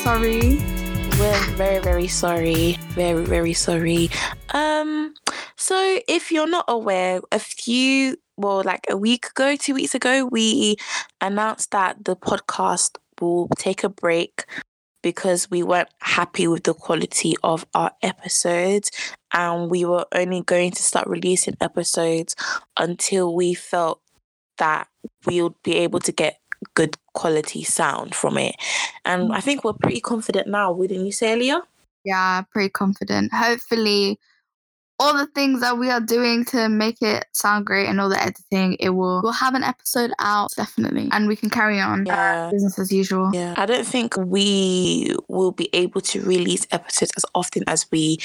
sorry. We're very, very sorry. Very, very sorry. Um, so if you're not aware, a few well, like a week ago, two weeks ago, we announced that the podcast will take a break because we weren't happy with the quality of our episodes and we were only going to start releasing episodes until we felt that we would be able to get good quality sound from it. And I mm. think we're pretty confident now, wouldn't you say, Leah? Yeah, pretty confident. Hopefully, all the things that we are doing to make it sound great and all the editing, it will we'll have an episode out definitely, and we can carry on Yeah. business as usual. Yeah, I don't think we will be able to release episodes as often as we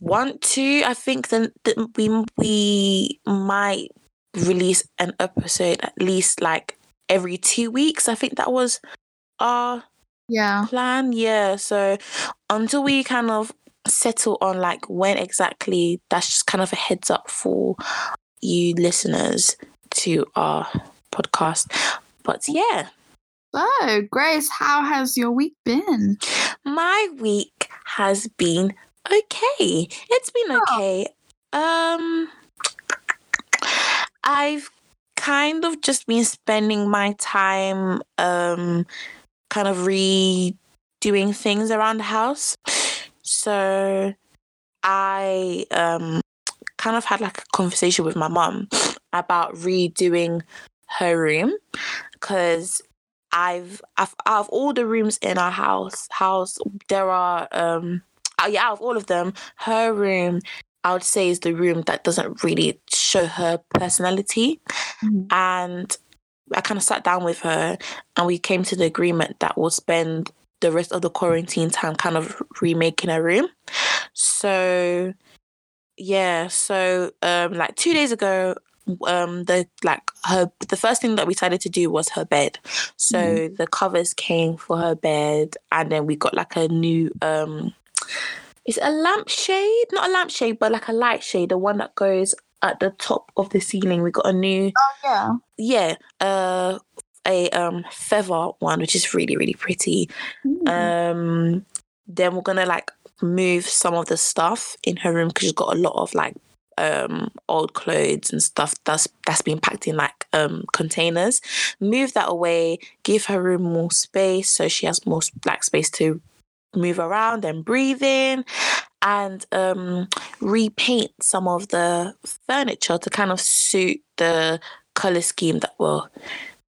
want to. I think then that we we might release an episode at least like every two weeks. I think that was our Yeah, plan. Yeah, so until we kind of settle on like when exactly, that's just kind of a heads up for you listeners to our podcast. But yeah. So, Grace, how has your week been? My week has been okay. It's been okay. Um I've kind of just been spending my time um kind of redoing things around the house. So I um kind of had like a conversation with my mom about redoing her room because I've, I've out of all the rooms in our house house there are um yeah out of all of them her room I would say is the room that doesn't really show her personality. Mhm. and I kind of sat down with her and we came to the agreement that we'll spend the rest of the quarantine time kind of remaking her room. So yeah so um like two days ago um the like her the first thing that we decided to do was her bed. So the covers came for her bed and then we got like a new um is it a lampshade not a lampshade but like a light shade the one that goes at the top of the ceiling we got a new Oh yeah. yeah uh a um feather one which is really really pretty Mm. um then we're gonna like move some of the stuff in her room because she's got a lot of like um old clothes and stuff that's that's been packed in like um containers move that away give her room more space so she has more like space to move around and breathe in and um repaint some of the furniture to kind of suit the color scheme that we're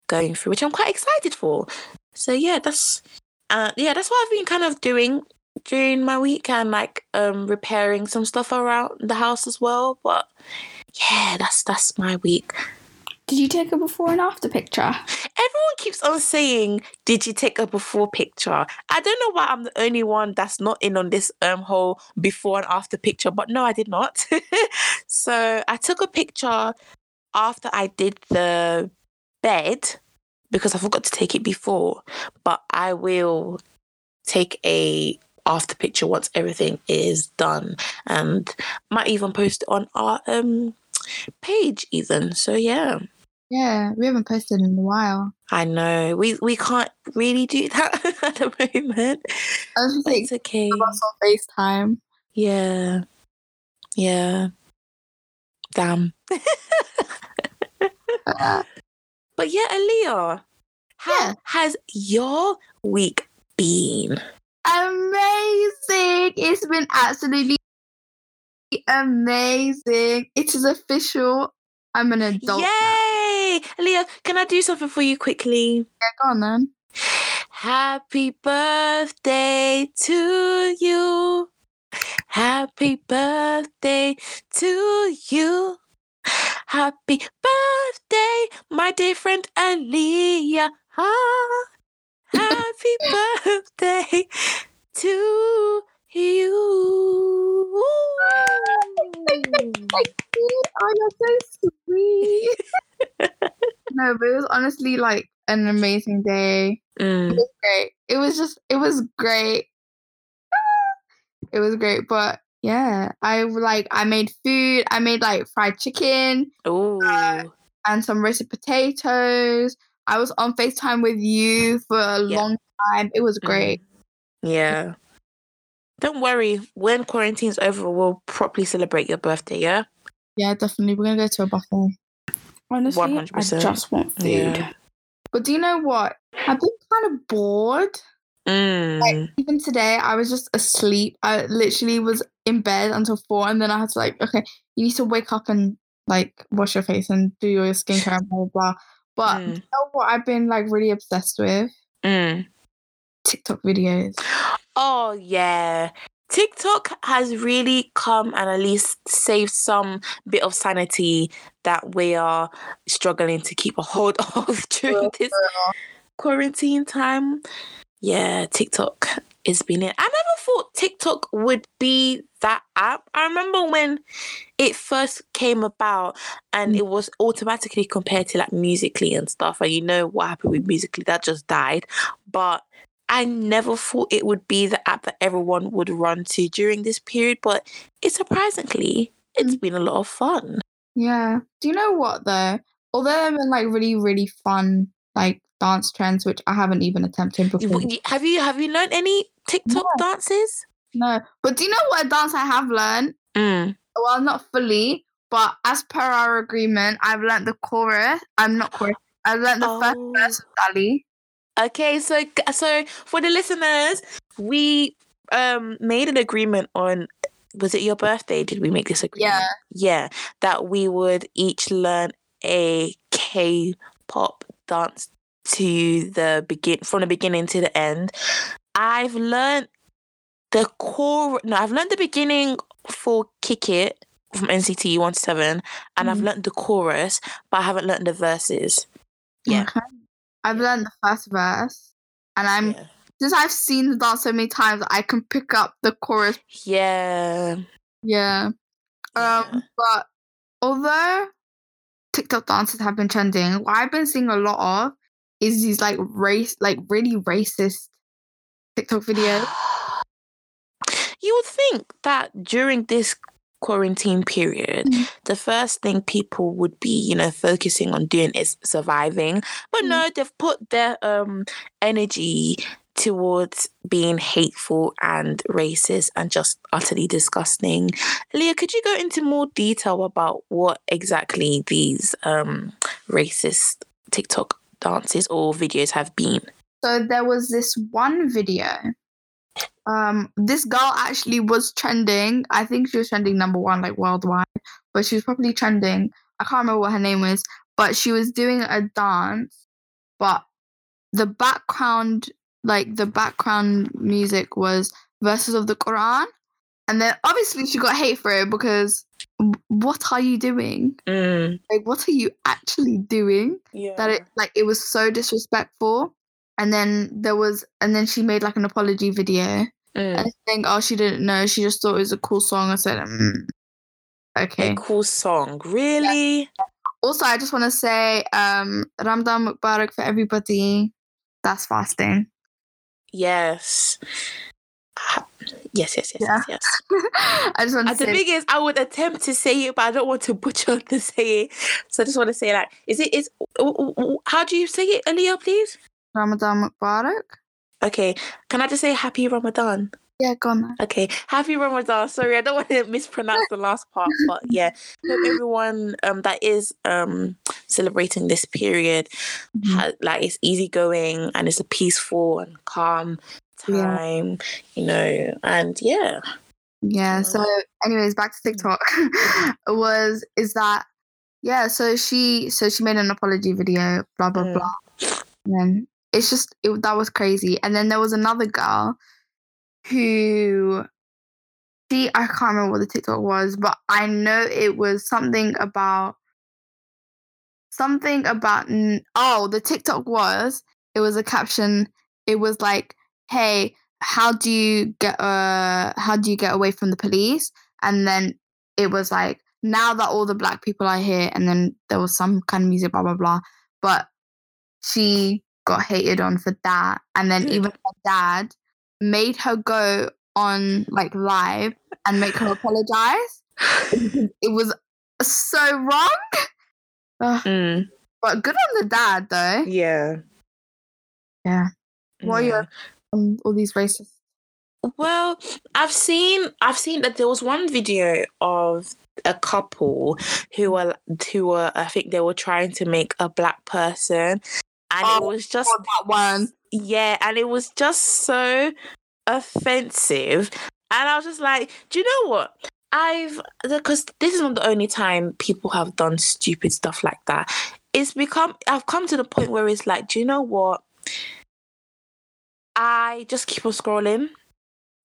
going through which i'm quite excited for. So yeah that's uh yeah that's what i've been kind of doing during my week and like um repairing some stuff around the house as well. But yeah that's that's my week Did you take a before and after picture? everyone keeps on saying did you take a before picture? I don't know why i'm the only one that's not in on this um whole before and after picture but no i did not. So i took a picture after i did the bed because i forgot to take it before but i will take a after picture once everything is done and might even post it on our um page even. So yeah Yeah, we haven't posted in a while. I know we we can't really do that at the moment. I was just it's okay. us on FaceTime. Yeah, yeah. Damn. Uh, But yeah, Aliyah, how Yeah. has your week been? amazing! It's been absolutely amazing. It is official. I'm an adult. now. Yay! Aliyah, can I do something for you quickly? Yeah, go on then. Happy birthday to you. Happy birthday to you. Happy birthday, my dear friend Aliyah. Ah, happy birthday to you. Thank you. Oh, you're so sweet. no, but it was honestly like an amazing day. It Mm, was great. It was just, it was great. It was great, but yeah, I like I made food. I made like fried chicken Ooh. and some roasted potatoes. I was on FaceTime with you for a Yeah. long time. It was great. Mm. Yeah. Don't worry. When quarantine's over, we'll properly celebrate your birthday. Yeah. Yeah, definitely. We're gonna go to a buffet. Honestly, 100%. I just want food. Yeah. But do you know what? I've been kind of bored. Mm. Even today, I was just asleep. I literally was in bed until four, and then I had to like, okay, you need to wake up and like wash your face and do your skincare and blah blah. blah. But Mm. you know what? I've been like really obsessed with Mm. TikTok videos. Oh yeah. TikTok has really come and at least saved some bit of sanity that we are struggling to keep a hold of during this quarantine time. Yeah, TikTok is been it. I never thought TikTok would be that app. I remember when it first came about and Mm. it was automatically compared to like Musical.ly and stuff. And you know what happened with Musical.ly, that just died. But I never thought it would be the app that everyone would run to during this period. But it surprisingly, it's been a lot of fun. Yeah. Do you know what though? Although there have been like really, really fun like dance trends, which I haven't even attempted before. Have you have you learned any TikTok dances? No. But do you know what dance I have learned? Mm. Well, not fully, but as per our agreement, I've learned the chorus. I'm not chorus. I've learned the first Oh. verse of Dali. Okay, so so for the listeners, we um made an agreement on was it your birthday? Did we make this agreement? Yeah. Yeah, that we would each learn a K-pop dance to the begin from the beginning to the end. I've learned the core no, I've learned the beginning for Kick It from NCT 127 and I've Mhm. learned the chorus, but I haven't learned the verses. Yeah. Okay. I've learned the first verse. And I'm Yeah. since I've seen the dance so many times, I can pick up the chorus. Yeah. Yeah. Yeah. Um, but although TikTok dances have been trending, what I've been seeing a lot of is these like race, like really racist TikTok videos. You would think that during this quarantine period, Mm. the first thing people would be, you know, focusing on doing is surviving. But Mm. no, they've put their um energy towards being hateful and racist and just utterly disgusting. Leah, could you go into more detail about what exactly these um racist TikTok dances or videos have been? So there was this one video. Um, this girl actually was trending. I think she was trending number one, like worldwide, but she was probably trending. I can't remember what her name was, but she was doing a dance, but the background, like the background music was verses of the Quran. And then obviously she got hate for it because what are you doing? Mm, Like, what are you actually doing? yeah. that it like it was so disrespectful and then there was and then she made like an apology video Mm. and I think oh she didn't know she just thought it was a cool song I said mm, okay A cool song. Really? also I just want to say um Ramadan Mubarak for everybody that's fasting Yes. Yes, yes, yes, Yeah. yes, yes. I just want to And the say thing is, I would attempt to say it, but I don't want to butcher the say it. So I just want to say, like, is it is? How do you say it, Aliyah, please? Ramadan Mubarak Okay, can I just say Happy Ramadan? yeah go on then. Okay, Happy Ramadan. Sorry, I don't want to mispronounce the last part, but yeah, hope everyone um that is um celebrating this period Mhm. ha- like it's easygoing and it's a peaceful and calm Yeah. time, you know, and yeah. Yeah. So, anyways, back to TikTok. was is that yeah? So she so she made an apology video. Blah blah Mm. blah. And then it's just it, that was crazy. And then there was another girl who she I can't remember what the TikTok was, but I know it was something about something about oh the TikTok was it was a caption. It was like, hey, how do you get uh how do you get away from the police? And then it was like now that all the black people are here, and then there was some kind of music, blah blah blah. But she got hated on for that, and then even her dad made her go on like live and make her apologize. It was so wrong. Mm, but good on the dad though. yeah. Yeah. Why Yeah. are you um, all these racists? Well, I've seen I've seen that there was one video of a couple who were who were I think they were trying to make a black person and it Oh, was just Oh, that one. yeah, and it was just so offensive. And I was just like, do you know what? I've because this is not the only time people have done stupid stuff like that. It's become I've come to the point where it's like, do you know what? I just keep on scrolling.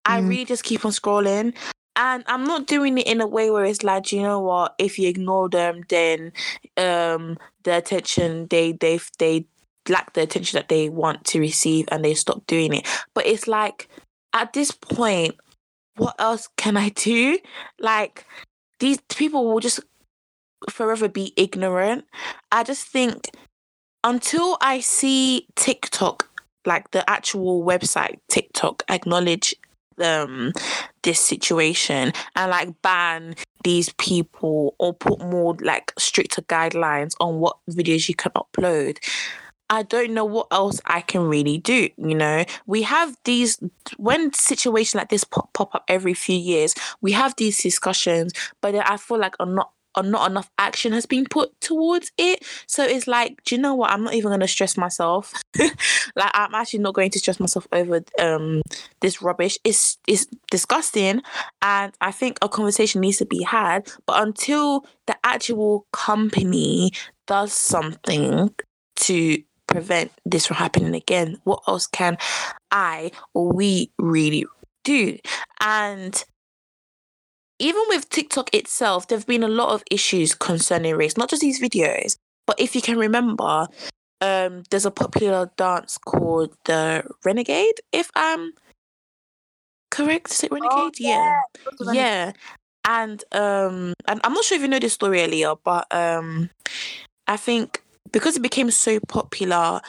I Mm. really just keep on scrolling. And I'm not doing it in a way where it's like, do you know what? If you ignore them, then um the attention they they they lack the attention that they want to receive and they stop doing it. But it's like at this point, what else can I do? Like these people will just forever be ignorant. I just think until I see TikTok, like the actual website TikTok, acknowledge um this situation and like ban these people or put more like stricter guidelines on what videos you can upload. I don't know what else I can really do. You know, we have these when situations like this pop, pop up every few years, we have these discussions, but I feel like are not or not enough action has been put towards it. So it's like, do you know what? I'm not even gonna stress myself. like I'm actually not going to stress myself over um this rubbish. It's it's disgusting and I think a conversation needs to be had. But until the actual company does something to prevent this from happening again, what else can I or we really do? And even with TikTok itself, there have been a lot of issues concerning race, not just these videos, but if you can remember, um, there's a popular dance called the Renegade, if I'm correct. Is it Renegade? yeah. Yeah. And um and I'm not sure if you know this story earlier, but um I think because it became so popular,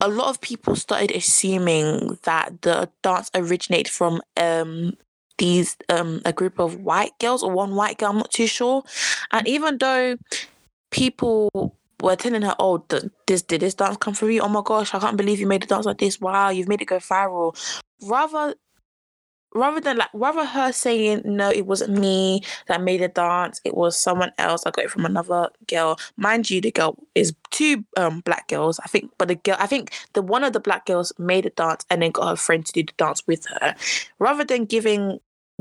a lot of people started assuming that the dance originated from um these um a group of white girls or one white girl, I'm not too sure. And even though people were telling her, Oh, th- this did this dance come from you? Oh my gosh, I can't believe you made a dance like this. Wow, you've made it go viral. Rather rather than like rather her saying no it wasn't me that made the dance it was someone else i got it from another girl. Mind you the girl is two um black girls i think but the girl i think the one of the black girls made a dance and then got her friend to do the dance with her. Rather than giving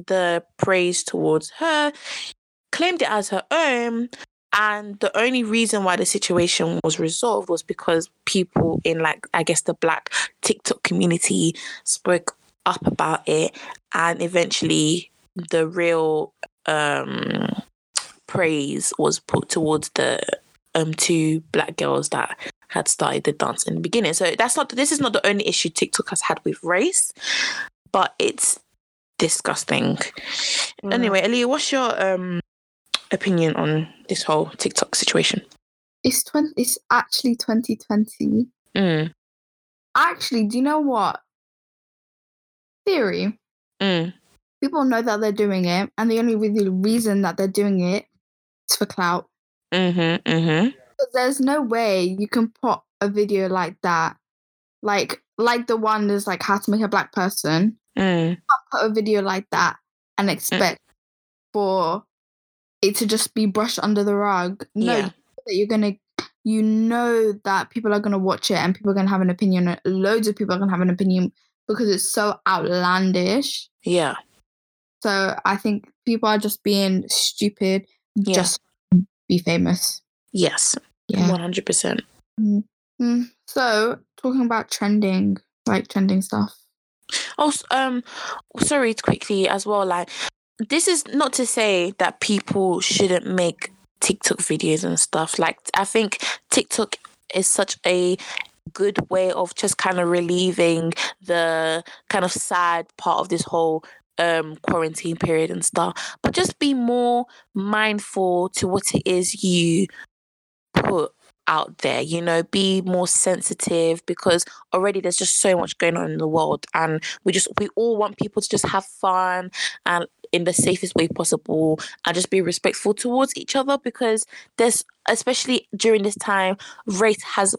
the praise towards her claimed it as her own and the only reason why the situation was resolved was because people in like i guess the black tiktok community spoke up about it and eventually the real um praise was put towards the um two black girls that had started the dance in the beginning so that's not this is not the only issue tiktok has had with race but it's disgusting Mm. anyway Elia, what's your um opinion on this whole tiktok situation It's twenty. It's actually 2020. mm, Actually, do you know what? Theory. mm, People know that they're doing it, and the only really reason that they're doing it is for clout. mm-hmm, mm-hmm. But there's no way you can put a video like that, like like the one that's like how to make a black person. Mm, Put a video like that and expect for it to just be brushed under the rug. No, Yeah. that you're gonna you know that people are gonna watch it and people are gonna have an opinion. Loads of people are gonna have an opinion because it's so outlandish. yeah So I think people are just being stupid Yeah. just be famous. yes Yeah. 100% Mm. So talking about trending, like trending stuff. Also, um, sorry, quickly as well. Like, this is not to say that people shouldn't make TikTok videos and stuff. Like, I think TikTok is such a good way of just kind of relieving the kind of sad part of this whole um quarantine period and stuff. But just be more mindful to what it is you put out there you know be more sensitive because already there's just so much going on in the world and we just we all want people to just have fun and in the safest way possible and just be respectful towards each other because there's especially during this time race has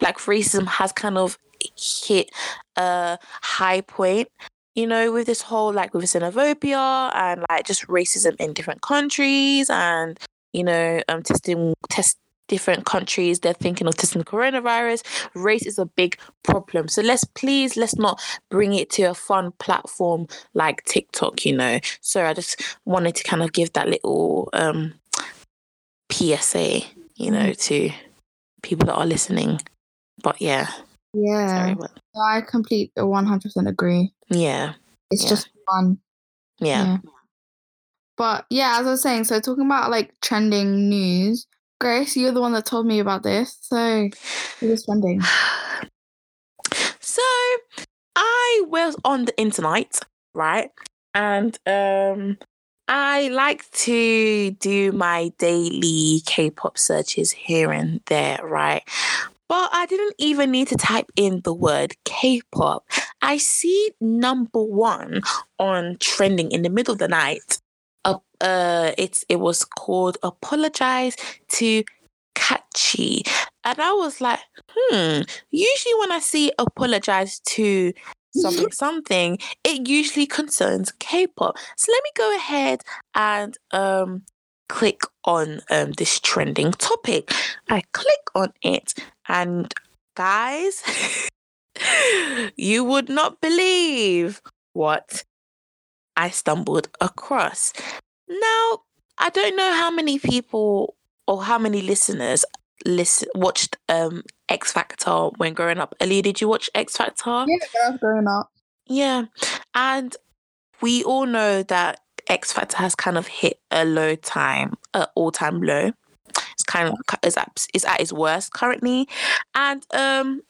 like racism has kind of hit a high point you know, with this whole like with xenophobia and like just racism in different countries and, you know, um testing test different countries they're thinking of testing the coronavirus. Race is a big problem. So let's please let's not bring it to a fun platform like tiktok you know. So i just wanted to kind of give that little um psa you know Mm. to people that are listening but yeah Yeah. sorry but I complete 100% agree. yeah It's Yeah. just fun. yeah But yeah, as I was saying, so talking about like trending news, Grace, you're the one that told me about this. So it was trending. so I was on the internet, right? And um I like to do my daily K-pop searches here and there, right? But I didn't even need to type in the word K-pop. I see number one on trending in the middle of the night. Uh, uh it's it was called Apologize to Kaachi. And I was like, hmm, usually when I see apologize to something something, it usually concerns K-pop. So let me go ahead and um click on um this trending topic. I click on it and guys, you would not believe what I stumbled across. Now, I don't know how many people or how many listeners listen watched um X Factor when growing up. Ali, did you watch X Factor? Yeah, I was growing up. Yeah. And we all know that X Factor has kind of hit a low time, an all time low. It's kind of is at, is at its worst currently. And um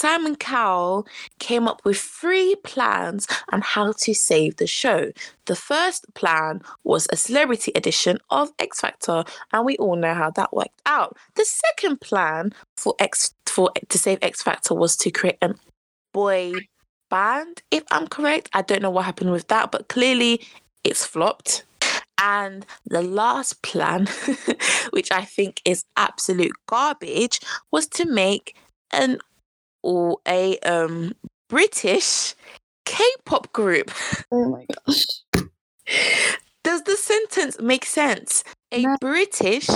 Simon Cowell came up with three plans on how to save the show. The first plan was a celebrity edition of X Factor, and we all know how that worked out. The second plan for X for to save X Factor was to create an boy band, if I'm correct. I don't know what happened with that, but clearly it's flopped. And the last plan, which I think is absolute garbage, was to make an or a um British K-pop group. Oh my gosh. Does the sentence make sense? A No. British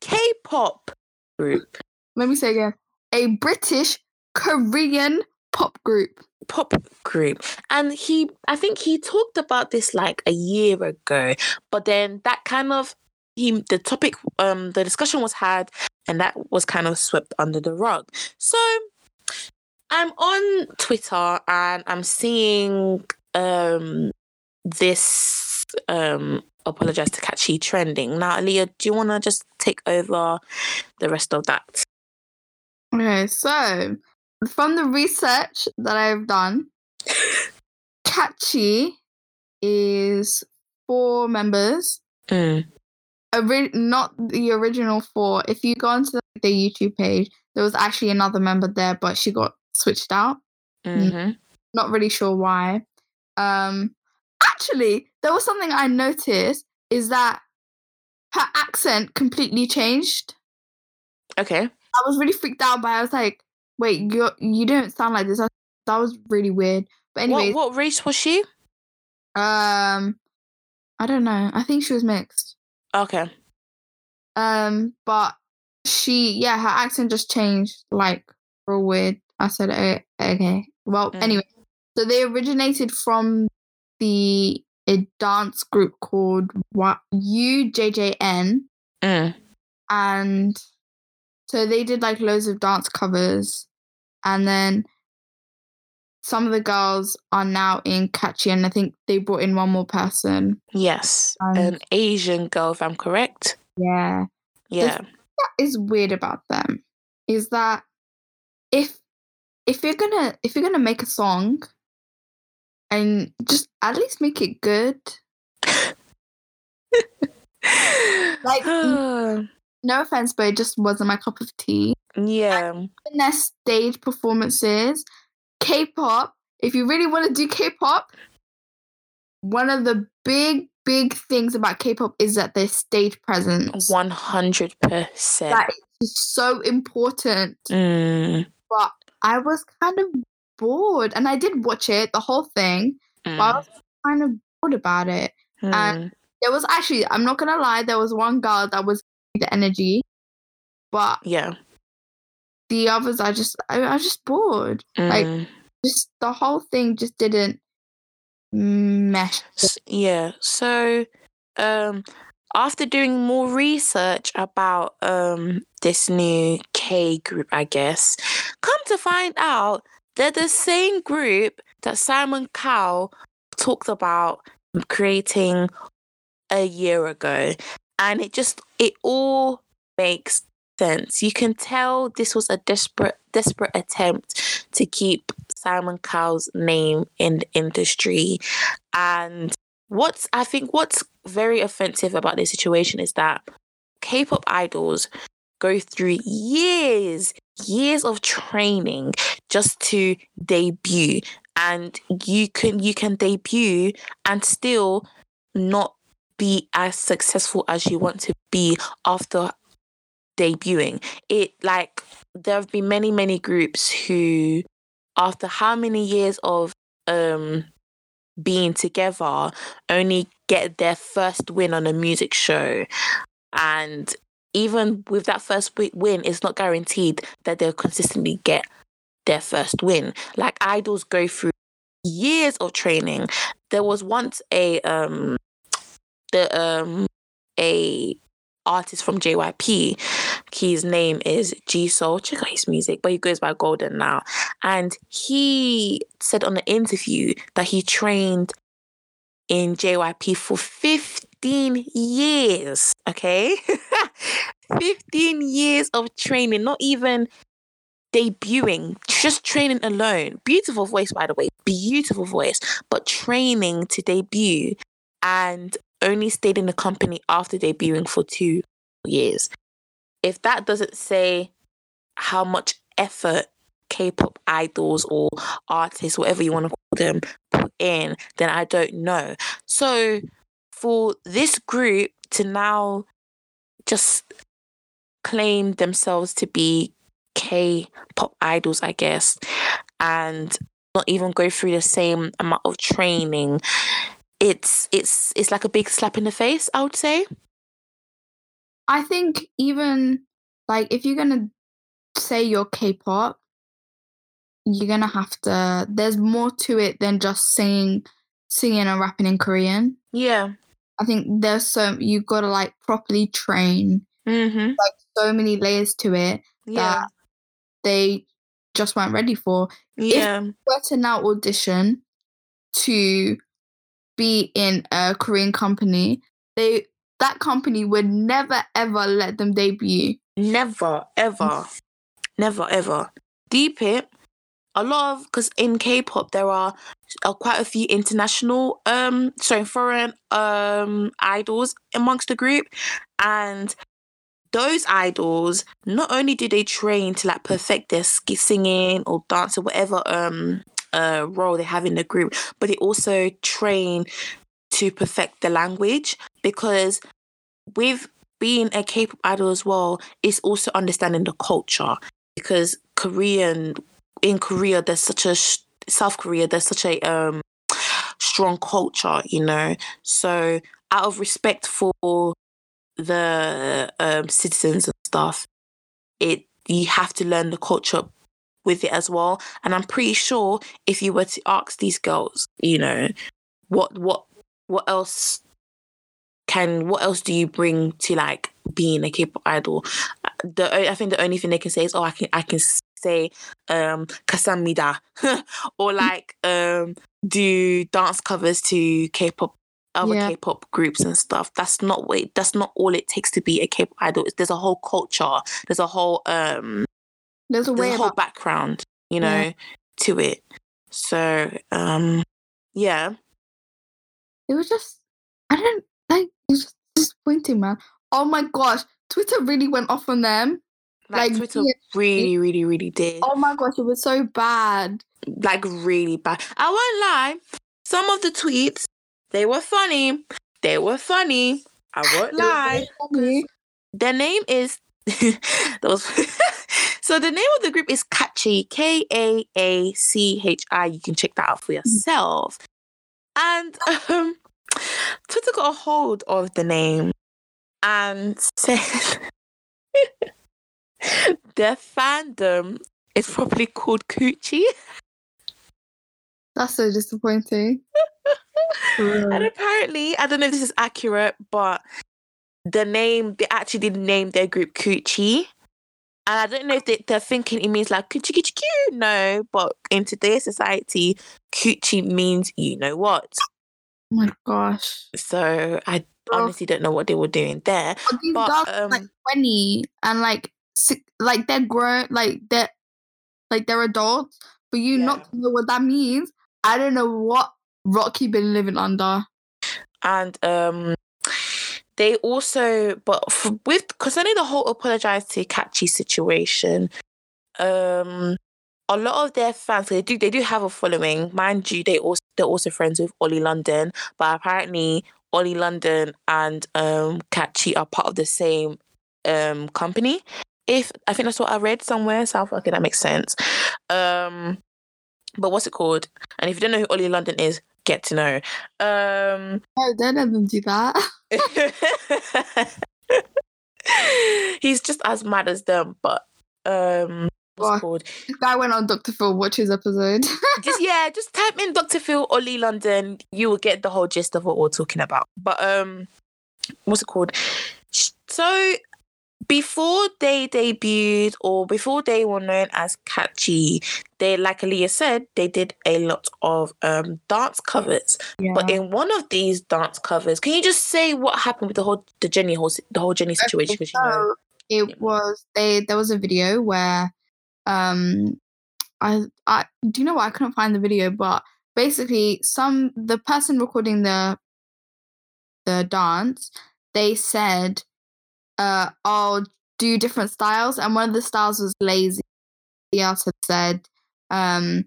K-pop group. Let me say again. A British Korean pop group. pop group and he i think he talked about this like a year ago but then that kind of he the topic um the discussion was had and that was kind of swept under the rug so i'm on twitter and i'm seeing um this um apologize to kaachi trending. Now Aliyah, do you want to just take over the rest of that? Okay, so from the research that I've done, Kaachi is four members. Mm, Ori- not the original four. If you go onto the YouTube page, there was actually another member there, but she got switched out. mhm. Not really sure why. Um, actually, there was something I noticed is that her accent completely changed. okay I was really freaked out by. it. I was like, "Wait, you you don't sound like this." That that was really weird. But anyway, what, what race was she um, I don't know. I think she was mixed. Okay Um, but she, yeah, her accent just changed, like real weird. I said, eh, okay. Well, Mm. anyway, so they originated from the a dance group called what UJJN, Mm. and so they did like loads of dance covers, and then some of the girls are now in Kaachi, and I think they brought in one more person. Yes, Um, an Asian girl, if I'm correct. Yeah. Yeah. that is weird about them is that if if you're gonna if you're gonna make a song and just at least make it good Like, no offense but it just wasn't my cup of tea yeah, in their stage performances k-pop if you really want to do k-pop one of the big big things about k-pop is that their stage presence one hundred percent. that is so important Mm, but I was kind of bored, and I did watch it the whole thing, Mm. but I was kind of bored about it. Mm. There was actually, I'm not gonna lie, there was one girl that was the energy, but yeah. The others, I just, I, I was just bored. Like, Mm. just the whole thing just didn't mesh. Yeah. So, um, after doing more research about um this new K group, I guess, come to find out they're the same group that Simon Cowell talked about creating a year ago, and it just it all makes sense. You can tell this was a desperate desperate attempt to keep Simon Cowell's name in the industry and what's I think what's very offensive about this situation is that K-pop idols go through years, years of training just to debut. And you can you can debut and still not be as successful as you want to be after debuting. It like there have been many, many groups who after how many years of um being together only get their first win on a music show. And even with that first win it's not guaranteed that they'll consistently get their first win. Like idols go through years of training. There was once a um the um a artist from JYP his name is G Soul check out his music but he goes by Golden now and he said on the interview that he trained in JYP for 15 years. Okay. 15 years of training, not even debuting, just training alone. Beautiful voice, by the way. Beautiful voice, but training to debut and only stayed in the company after debuting for two years. If that doesn't say how much effort K-pop idols or artists, whatever you want to call them, put in, then I don't know. So for this group to now just claim themselves to be K-pop idols, I guess, and not even go through the same amount of training, it's it's it's like a big slap in the face, I would say. I think even like if you're gonna say you're K-pop, you're gonna have to. There's more to it than just singing, singing and rapping in Korean. Yeah. I think there's so you gotta like properly train. Mm-hmm. So many layers to it Yeah. that they just weren't ready for. Yeah. Were to now audition to be in a Korean company, they that company would never ever let them debut. Never, ever, never, ever. Deep it. A lot of because in K-pop there are uh, quite a few international, um, sorry, foreign um idols amongst the group, and those idols not only do they train to like perfect their singing or dance or whatever um uh role they have in the group, but they also train to perfect the language because with being a K-pop idol as well it's also understanding the culture because Korean in Korea there's such a South Korea there's such a um strong culture you know? So out of respect for the um citizens and stuff it you have to learn the culture with it as well and I'm pretty sure if you were to ask these girls you know what what what else can what else do you bring to like being a K-pop idol? The I think the only thing they can say is, oh, I can I can say um kasamida or like um do dance covers to K-pop other Yeah. K-pop groups and stuff. That's not what it- that's not all it takes to be a K-pop idol. There's a whole culture. There's a whole um There's a way there's a whole about background, you know, Yeah. to it. So um yeah. it was just I don't like it was just disappointing, man. Oh my gosh, Twitter really went off on them. Like, Like, Twitter yeah, really, really, really did. Oh my gosh, it was so bad. like really bad. I won't lie. Some of the tweets, they were funny. They were funny. I won't lie. Their name is there was So the name of the group is Kaachi, K A A C H I. You can check that out for yourself. And um, Twitter got a hold of the name and said their fandom is probably called Coochie. That's so disappointing. And apparently, I don't know if this is accurate, but the name they actually did name their group Coochie. And I don't know if they, they're thinking it means like coochie coochie coo. No, but in today's society, coochie means you know what. Oh my gosh. So I honestly don't know what they were doing there. But these But, girls are like um, 20 and like six, like they're grown, like they're like they're adults. For you Yeah. not to know what that means, I don't know what rock you've been living under. and um they also but f- with concerning the whole apologize to kaachi situation um a lot of their fans they do they do have a following. Mind you they also they're also friends with ollie london but apparently ollie london and um kaachi are part of the same um company. If i think that's what i read somewhere so okay that makes sense. Um but what's it called? And if you don't know who ollie london is get to know um No, they never do that. He's just as mad as them, but um what's Gosh. it called? this guy went on Dr. Phil watch his episode. Just yeah, just type in Dr. Phil Ollie London, you will get the whole gist of what we're talking about. But um what's it called? So before they debuted or before they were known as kaachi, they like Aliyah said, they did a lot of um dance covers. yeah. But in one of these dance covers, can you just say what happened with the whole the Jennie whole the whole Jennie situation? Because you know, it Yeah. was they there was a video where um I I do you know what I couldn't find the video but basically some the person recording the the dance they said uh I'll do different styles and one of the styles was lazy the had said um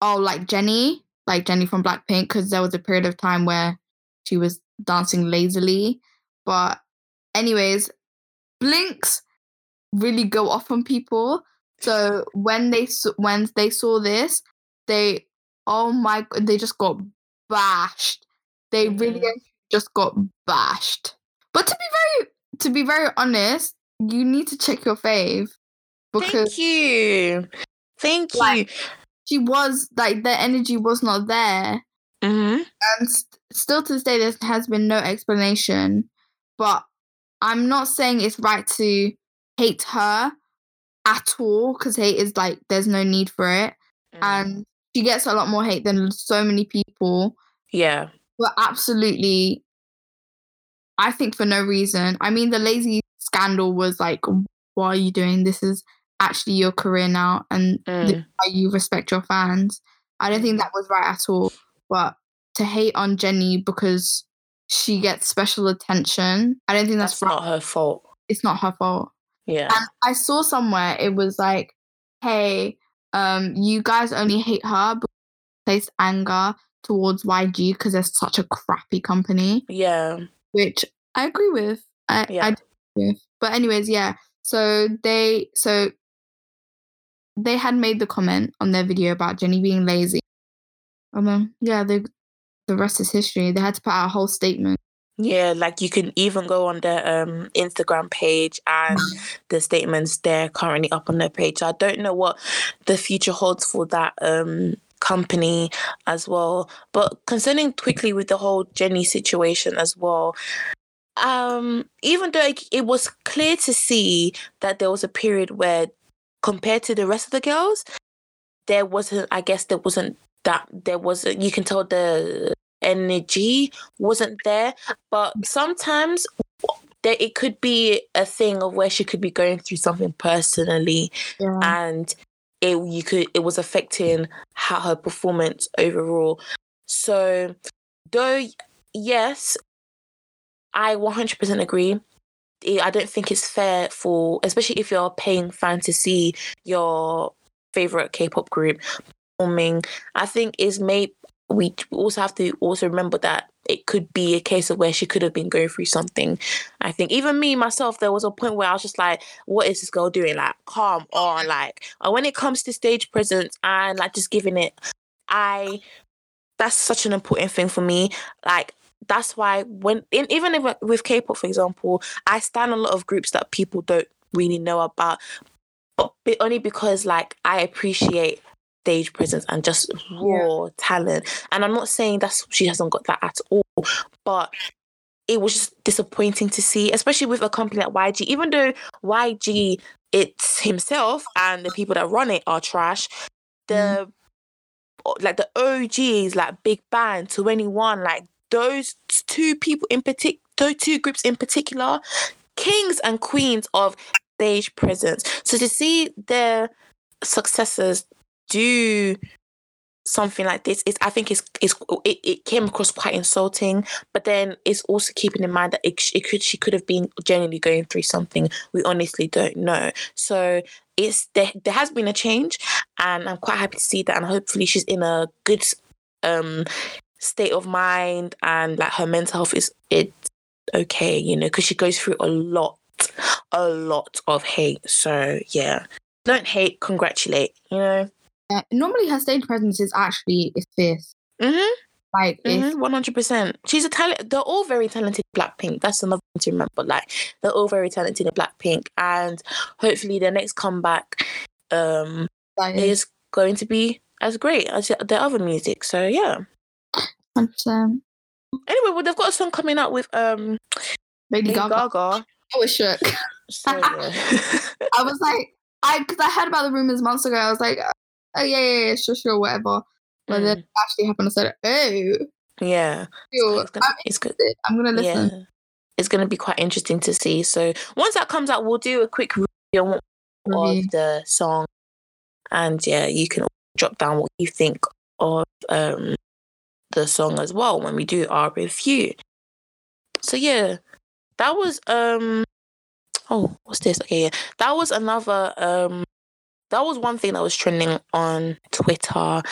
oh like Jennie like Jennie from Blackpink because there was a period of time where she was dancing lazily but anyways blinks really go off on people. So when they when they saw this, they oh my they just got bashed. They really Mhm. just got bashed. But to be very to be very honest, you need to check your fave because thank you, thank you. Like- she was like the energy was not there. hmm and st- still to this day there has been no explanation but i'm not saying it's right to hate her at all because hate is like there's no need for it Mm. and she gets a lot more hate than so many people yeah, but absolutely i think for no reason. I mean the lazy scandal was like why are you doing this is actually your career now and Mm. you respect your fans. I don't think that was right at all but to hate on jennie because she gets special attention i don't think that's, that's right. not her fault. it's not her fault. Yeah, and I saw somewhere it was like, hey, um, you guys only hate her because place anger towards YG because they're such a crappy company, yeah, which I agree with. I, Yeah. I with. But anyways, yeah. So they so they had made the comment on their video about Jennie being lazy. And then yeah, the the rest is history. They had to put out a whole statement. yeah. Like you can even go on their um Instagram page and the statements they're currently up on their page. So I don't know what the future holds for that um company as well. But concerning quickly with the whole Jennie situation as well, um, even though it, it was clear to see that there was a period where compared to the rest of the girls, there wasn't I guess there wasn't that there wasn't you can tell the energy wasn't there. But sometimes there it could be a thing of where she could be going through something personally Yeah. and it you could it was affecting how her performance overall. So though yes, I 100% agree. I don't think it's fair for especially if you're paying fan to see your favorite K-pop group performing. I think is may we also have to also remember that it could be a case of where she could have been going through something. I think even me myself, there was a point where I was just like, "What is this girl doing? Like, calm on." Like, uh, when it comes to stage presence and like just giving it, I that's such an important thing for me. Like, that's why when in, even if with K-pop, for example, I stand a lot of groups that people don't really know about, but only because like I appreciate stage presence and just raw yeah. talent. And I'm not saying that she hasn't got that at all, but it was just disappointing to see, especially with a company like YG. Even though YG, it's himself and the people that run it are trash, the mm. like the OGs, like Big Bang, 2NE1, like those two people in particular, those two groups in particular, kings and queens of stage presence. So to see their successors do something like this is I think it's, it's it, it came across quite insulting but then it's also keeping in mind that it, it could she could have been genuinely going through something. We honestly don't know. So it's there, there has been a change and I'm quite happy to see that and hopefully she's in a good um state of mind and like her mental health is it's okay you know because she goes through a lot a lot of hate. So yeah. Don't hate congratulate you know uh, normally her stage presence is actually is fierce. Mm-hmm. Like one hundred percent. She's a talent. They're all very talented. Blackpink. That's another thing to remember. Like they're all very talented in Blackpink, and hopefully their next comeback um is going to be as great as their other music. So yeah. Hundred percent. Anyway, well, they've got a song coming out with um Lady, Lady Gaga. Gaga. I was shook. So, yeah. I was like, I because I heard about the rumors months ago. I was like, oh yeah, yeah, yeah, sure, sure, whatever. But mm. then it actually happened. I said, oh, yeah, it's, gonna, it's good. I'm gonna listen. Yeah. It's gonna be quite interesting to see. So once that comes out, we'll do a quick review of the song, and yeah, you can drop down what you think of um the song as well when we do our review. So yeah, that was um oh what's this? Okay, yeah, that was another um that was one thing that was trending on Twitter.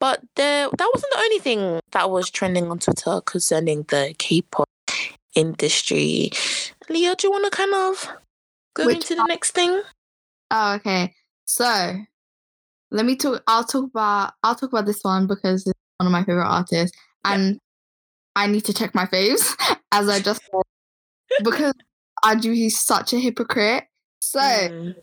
But there, that wasn't the only thing that was trending on Twitter concerning the K-pop industry. Leah, do you want to kind of go Which into the next thing? Oh, okay. So let me talk. I'll talk about. I'll talk about this one because it's one of my favorite artists, and I need to check my faves as I just said because I do. He's such a hypocrite. So mm.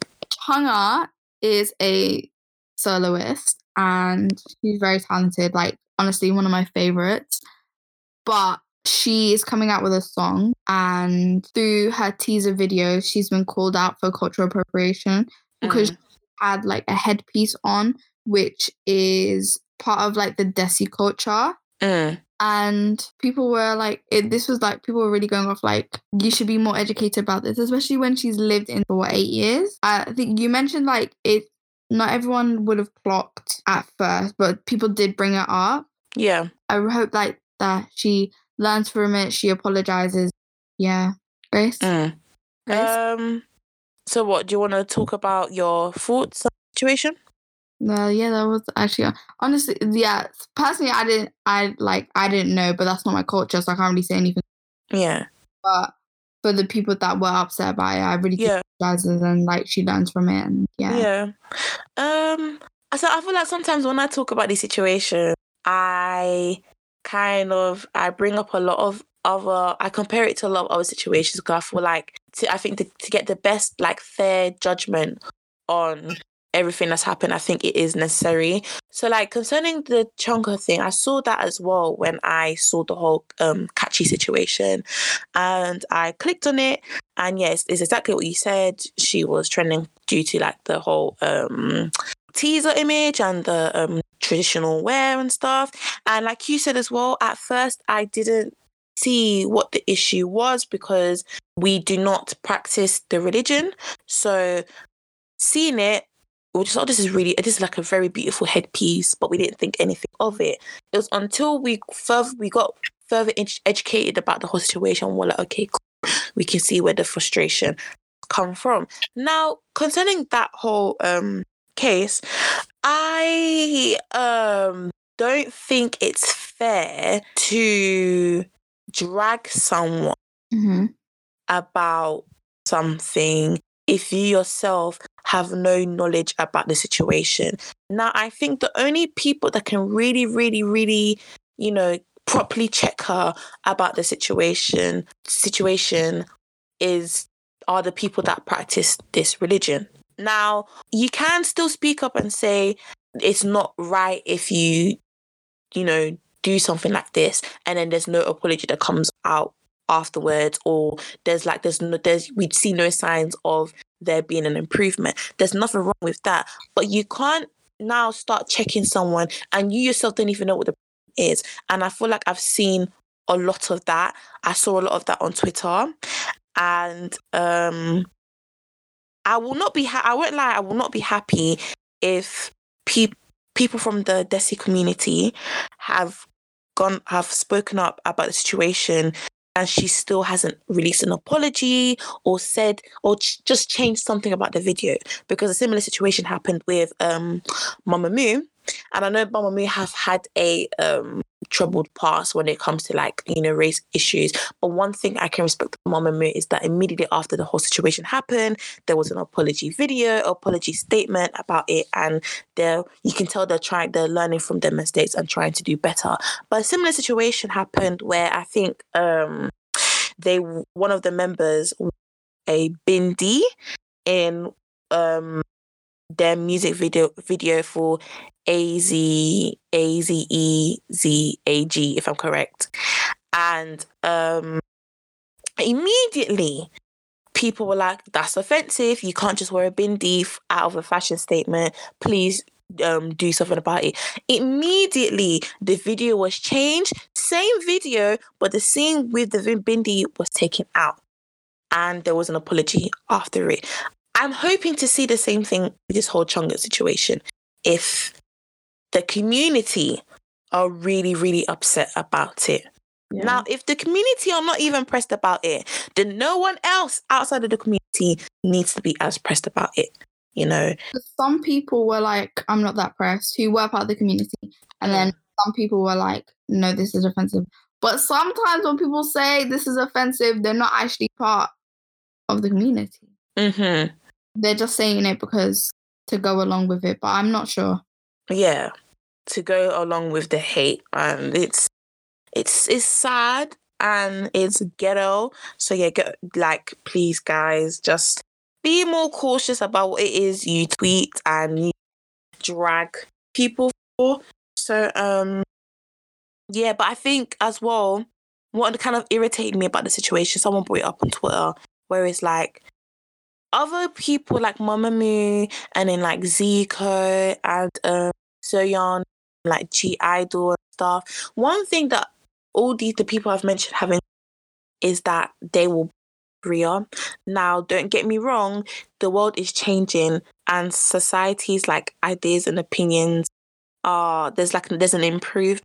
Chungha is a soloist and she's very talented. Like, honestly, one of my favorites. But she is coming out with a song, and through her teaser video, she's been called out for cultural appropriation because mm. she had like a headpiece on, which is part of like the Desi culture. Mm. And people were like, it, this was like, people were really going off like, you should be more educated about this, especially when she's lived in for what, eight years. I think you mentioned like it, not everyone would have clocked at first, but people did bring it up. Yeah. I hope like that she learns from it, she apologizes. Yeah. Grace? Mm. Grace? Um, so what, do you want to talk about your thoughts on Well, yeah, that was actually honestly, yeah. Personally, I didn't, I like, I didn't know, but that's not my culture, so I can't really say anything. Yeah. But for the people that were upset by it, I really yeah. apologizes and like she learns from it, and yeah. Yeah. Um. So I feel like sometimes when I talk about these situations, I kind of I bring up a lot of other. I compare it to a lot of other situations because I feel like to, I think to, to get the best like fair judgment on everything that's happened, I think it is necessary. So, like concerning the Chungha thing, I saw that as well when I saw the whole um, Kaachi situation, and I clicked on it, and yes, it's exactly what you said. She was trending due to like the whole um, teaser image and the um, traditional wear and stuff. And like you said as well, at first I didn't see what the issue was because we do not practice the religion. So seeing it we just, oh, this is really, this is like a very beautiful headpiece, but we didn't think anything of it. It was until we further, we got further ed- educated about the whole situation. We're like, okay, cool. we can see where the frustration come from. Now, concerning that whole um case, I um don't think it's fair to drag someone hmm about something if you yourself have no knowledge about the situation. Now, I think the only people that can really, really, really, you know, properly check her about the situation situation is are the people that practice this religion. Now, you can still speak up and say it's not right if you, you know, do something like this and then there's no apology that comes out afterwards or there's like there's no there's we see no signs of there being an improvement. There's nothing wrong with that but you can't now start checking someone and you yourself don't even know what the is. And i feel like i've seen a lot of that. I saw a lot of that on twitter and um i will not be ha- i won't lie i will not be happy if pe- people from the desi community have gone have spoken up about the situation and she still hasn't released an apology or said or ch- just changed something about the video because a similar situation happened with um Mamamoo. And I know Mamamoo have had a um troubled past when it comes to like you know race issues. But one thing I can respect Mamamoo is that immediately after the whole situation happened there was an apology video apology statement about it and they're you can tell they're trying they're learning from their mistakes and trying to do better. But a similar situation happened where I think um they one of the members a bindi in um their music video video for A Z A Z E Z A G if I'm correct. And um immediately people were like, that's offensive. You can't just wear a bindi out of a fashion statement. Please um, do something about it. Immediately, the video was changed. Same video, but the scene with the bindi was taken out. And there was an apology after it. I'm hoping to see the same thing with this whole Chungha situation. If the community are really, really upset about it. Yeah. Now, if the community are not even pressed about it, then no one else outside of the community needs to be as pressed about it. You know, some people were like, I'm not that pressed, who were part of the community. And then some people were like, no, this is offensive. But sometimes when people say this is offensive, they're not actually part of the community. mm-hmm. They're just saying it because to go along with it. But I'm not sure. yeah, to go along with the hate, and it's it's it's sad and it's ghetto. So yeah, get, like please, guys, just be more cautious about what it is you tweet and you drag people for. So um, yeah, but I think as well, what kind of irritated me about the situation, someone brought it up on Twitter, where it's like other people like Mamamoo and then like Zico and um Soyeon, like (G)I-DLE and stuff. One thing that all these the people I've mentioned having is that they will Korea. Now, don't get me wrong, the world is changing and society's like ideas and opinions are there's like there's an improve.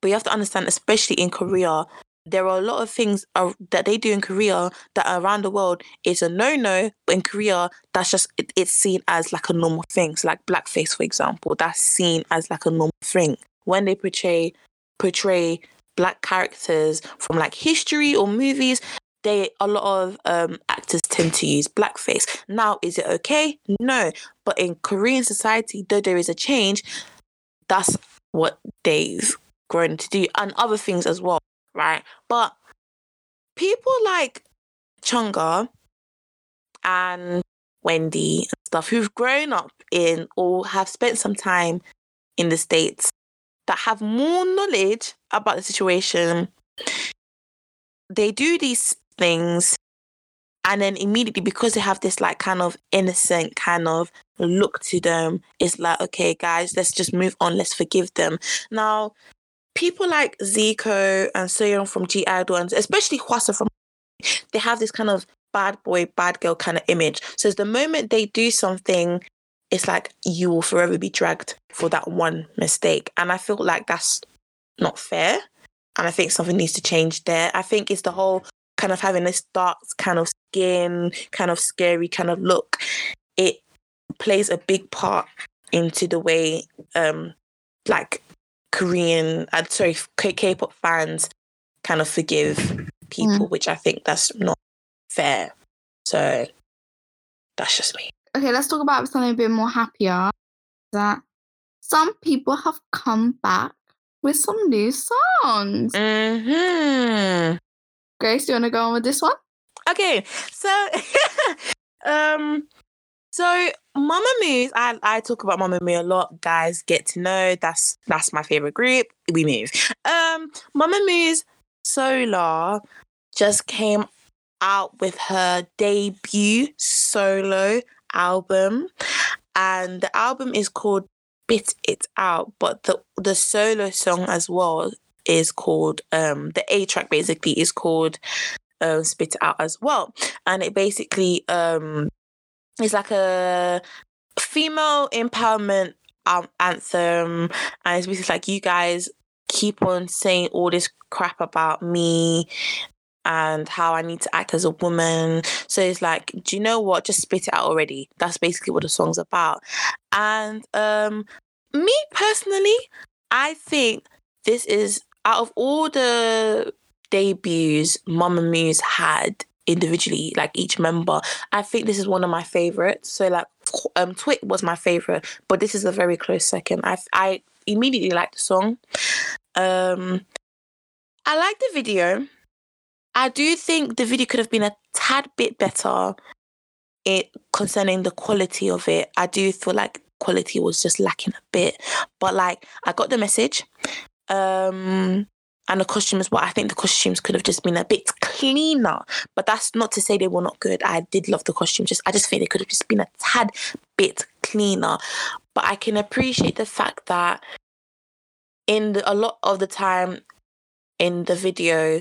But you have to understand, especially in Korea, there are a lot of things are, that they do in Korea that around the world is a no-no, but in Korea that's just it, it's seen as like a normal thing. So like blackface, for example, that's seen as like a normal thing when they portray portray black characters from like history or movies. They a lot of um, actors tend to use blackface. Now, is it okay? No, but in Korean society, though there is a change, that's what they've grown to do, and other things as well right? But people like Chungha and Wendy and stuff who've grown up in or have spent some time in the States that have more knowledge about the situation, they do these things and then immediately because they have this like kind of innocent kind of look to them, it's like, okay, guys, let's just move on, let's forgive them. Now, people like Zico and Soyeon from (G)I-DLE, and especially Hwasa from, they have this kind of bad boy, bad girl kind of image. So the moment they do something, it's like you will forever be dragged for that one mistake. And I feel like that's not fair. And I think something needs to change there. I think it's the whole kind of having this dark kind of skin, kind of scary kind of look. It plays a big part into the way um like Korean, uh, sorry, K- K-pop fans kind of forgive people, Mm. which I think that's not fair. So that's just me. Okay, let's talk about something a bit more happier. That some people have come back with some new songs. hmm Grace, do you want to go on with this one? Okay, so um, so Mama Moves, I I talk about Mamamoo a lot. Guys, get to know that's that's my favorite group. We move. Um, Mamamoo's Solar just came out with her debut solo album, and the album is called Bit It Out, but the the solo song as well is called um the A track basically is called um, spit it out as well. And it basically um is like a female empowerment um, anthem, and it's basically like you guys keep on saying all this crap about me and how I need to act as a woman. So it's like, do you know what? Just spit it out already. That's basically what the song's about. And um me personally, I think this is out of all the debuts Mamamoo's had individually, like each member, I think this is one of my favorites. So like um Twit was my favorite, but this is a very close second. I I immediately liked the song. Um I like the video. I do think the video could have been a tad bit better it concerning the quality of it. I do feel like quality was just lacking a bit. But like I got the message. Um and the costumes, well, I think the costumes could have just been a bit cleaner. But that's not to say they were not good. I did love the costumes. Just I just think they could have just been a tad bit cleaner. But I can appreciate the fact that in the, a lot of the time in the video,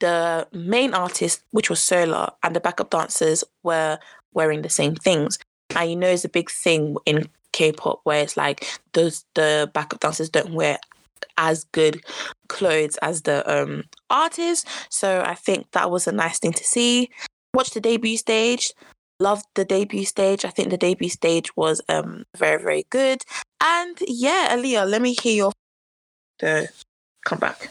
the main artist, which was Solar, and the backup dancers were wearing the same things. And you know, it's a big thing in K-pop where it's like those the backup dancers don't wear as good clothes as the um artists. So I think that was a nice thing to see. Watch the debut stage. Loved the debut stage. I think the debut stage was um very very good. And yeah, Aliyah, let me hear your the comeback.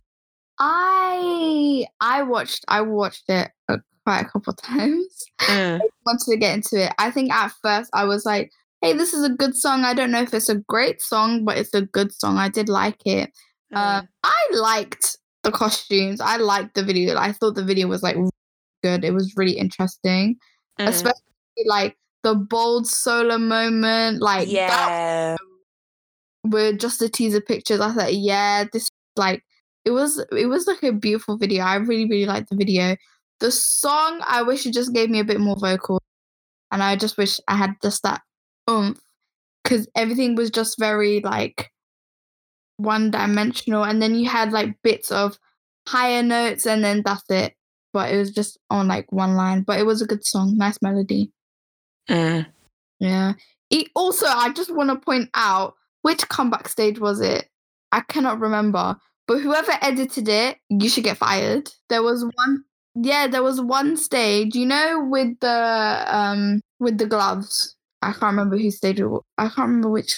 I I watched I watched it uh, quite a couple of times. Mm, wanted to get into it. I think at first I was like, "Hey, this is a good song. I don't know if it's a great song, but it's a good song. I did like it. Uh, I liked the costumes. I liked the video. I thought the video was like good. It was really interesting, mm. especially like the bold solo moment. Like that yeah. with just the teaser pictures. I thought, yeah, this like it was it was like a beautiful video. I really really liked the video. The song, I wish it just gave me a bit more vocal, and I just wish I had just that oomph because everything was just very like one dimensional, and then you had like bits of higher notes, and then that's it. But it was just on like one line. But it was a good song, nice melody. Mm. Yeah. It also, I just want to point out which comeback stage was it? I cannot remember. But whoever edited it, you should get fired. There was one. Yeah, there was one stage. You know, with the um with the gloves. I can't remember who stage it. Was. I can't remember which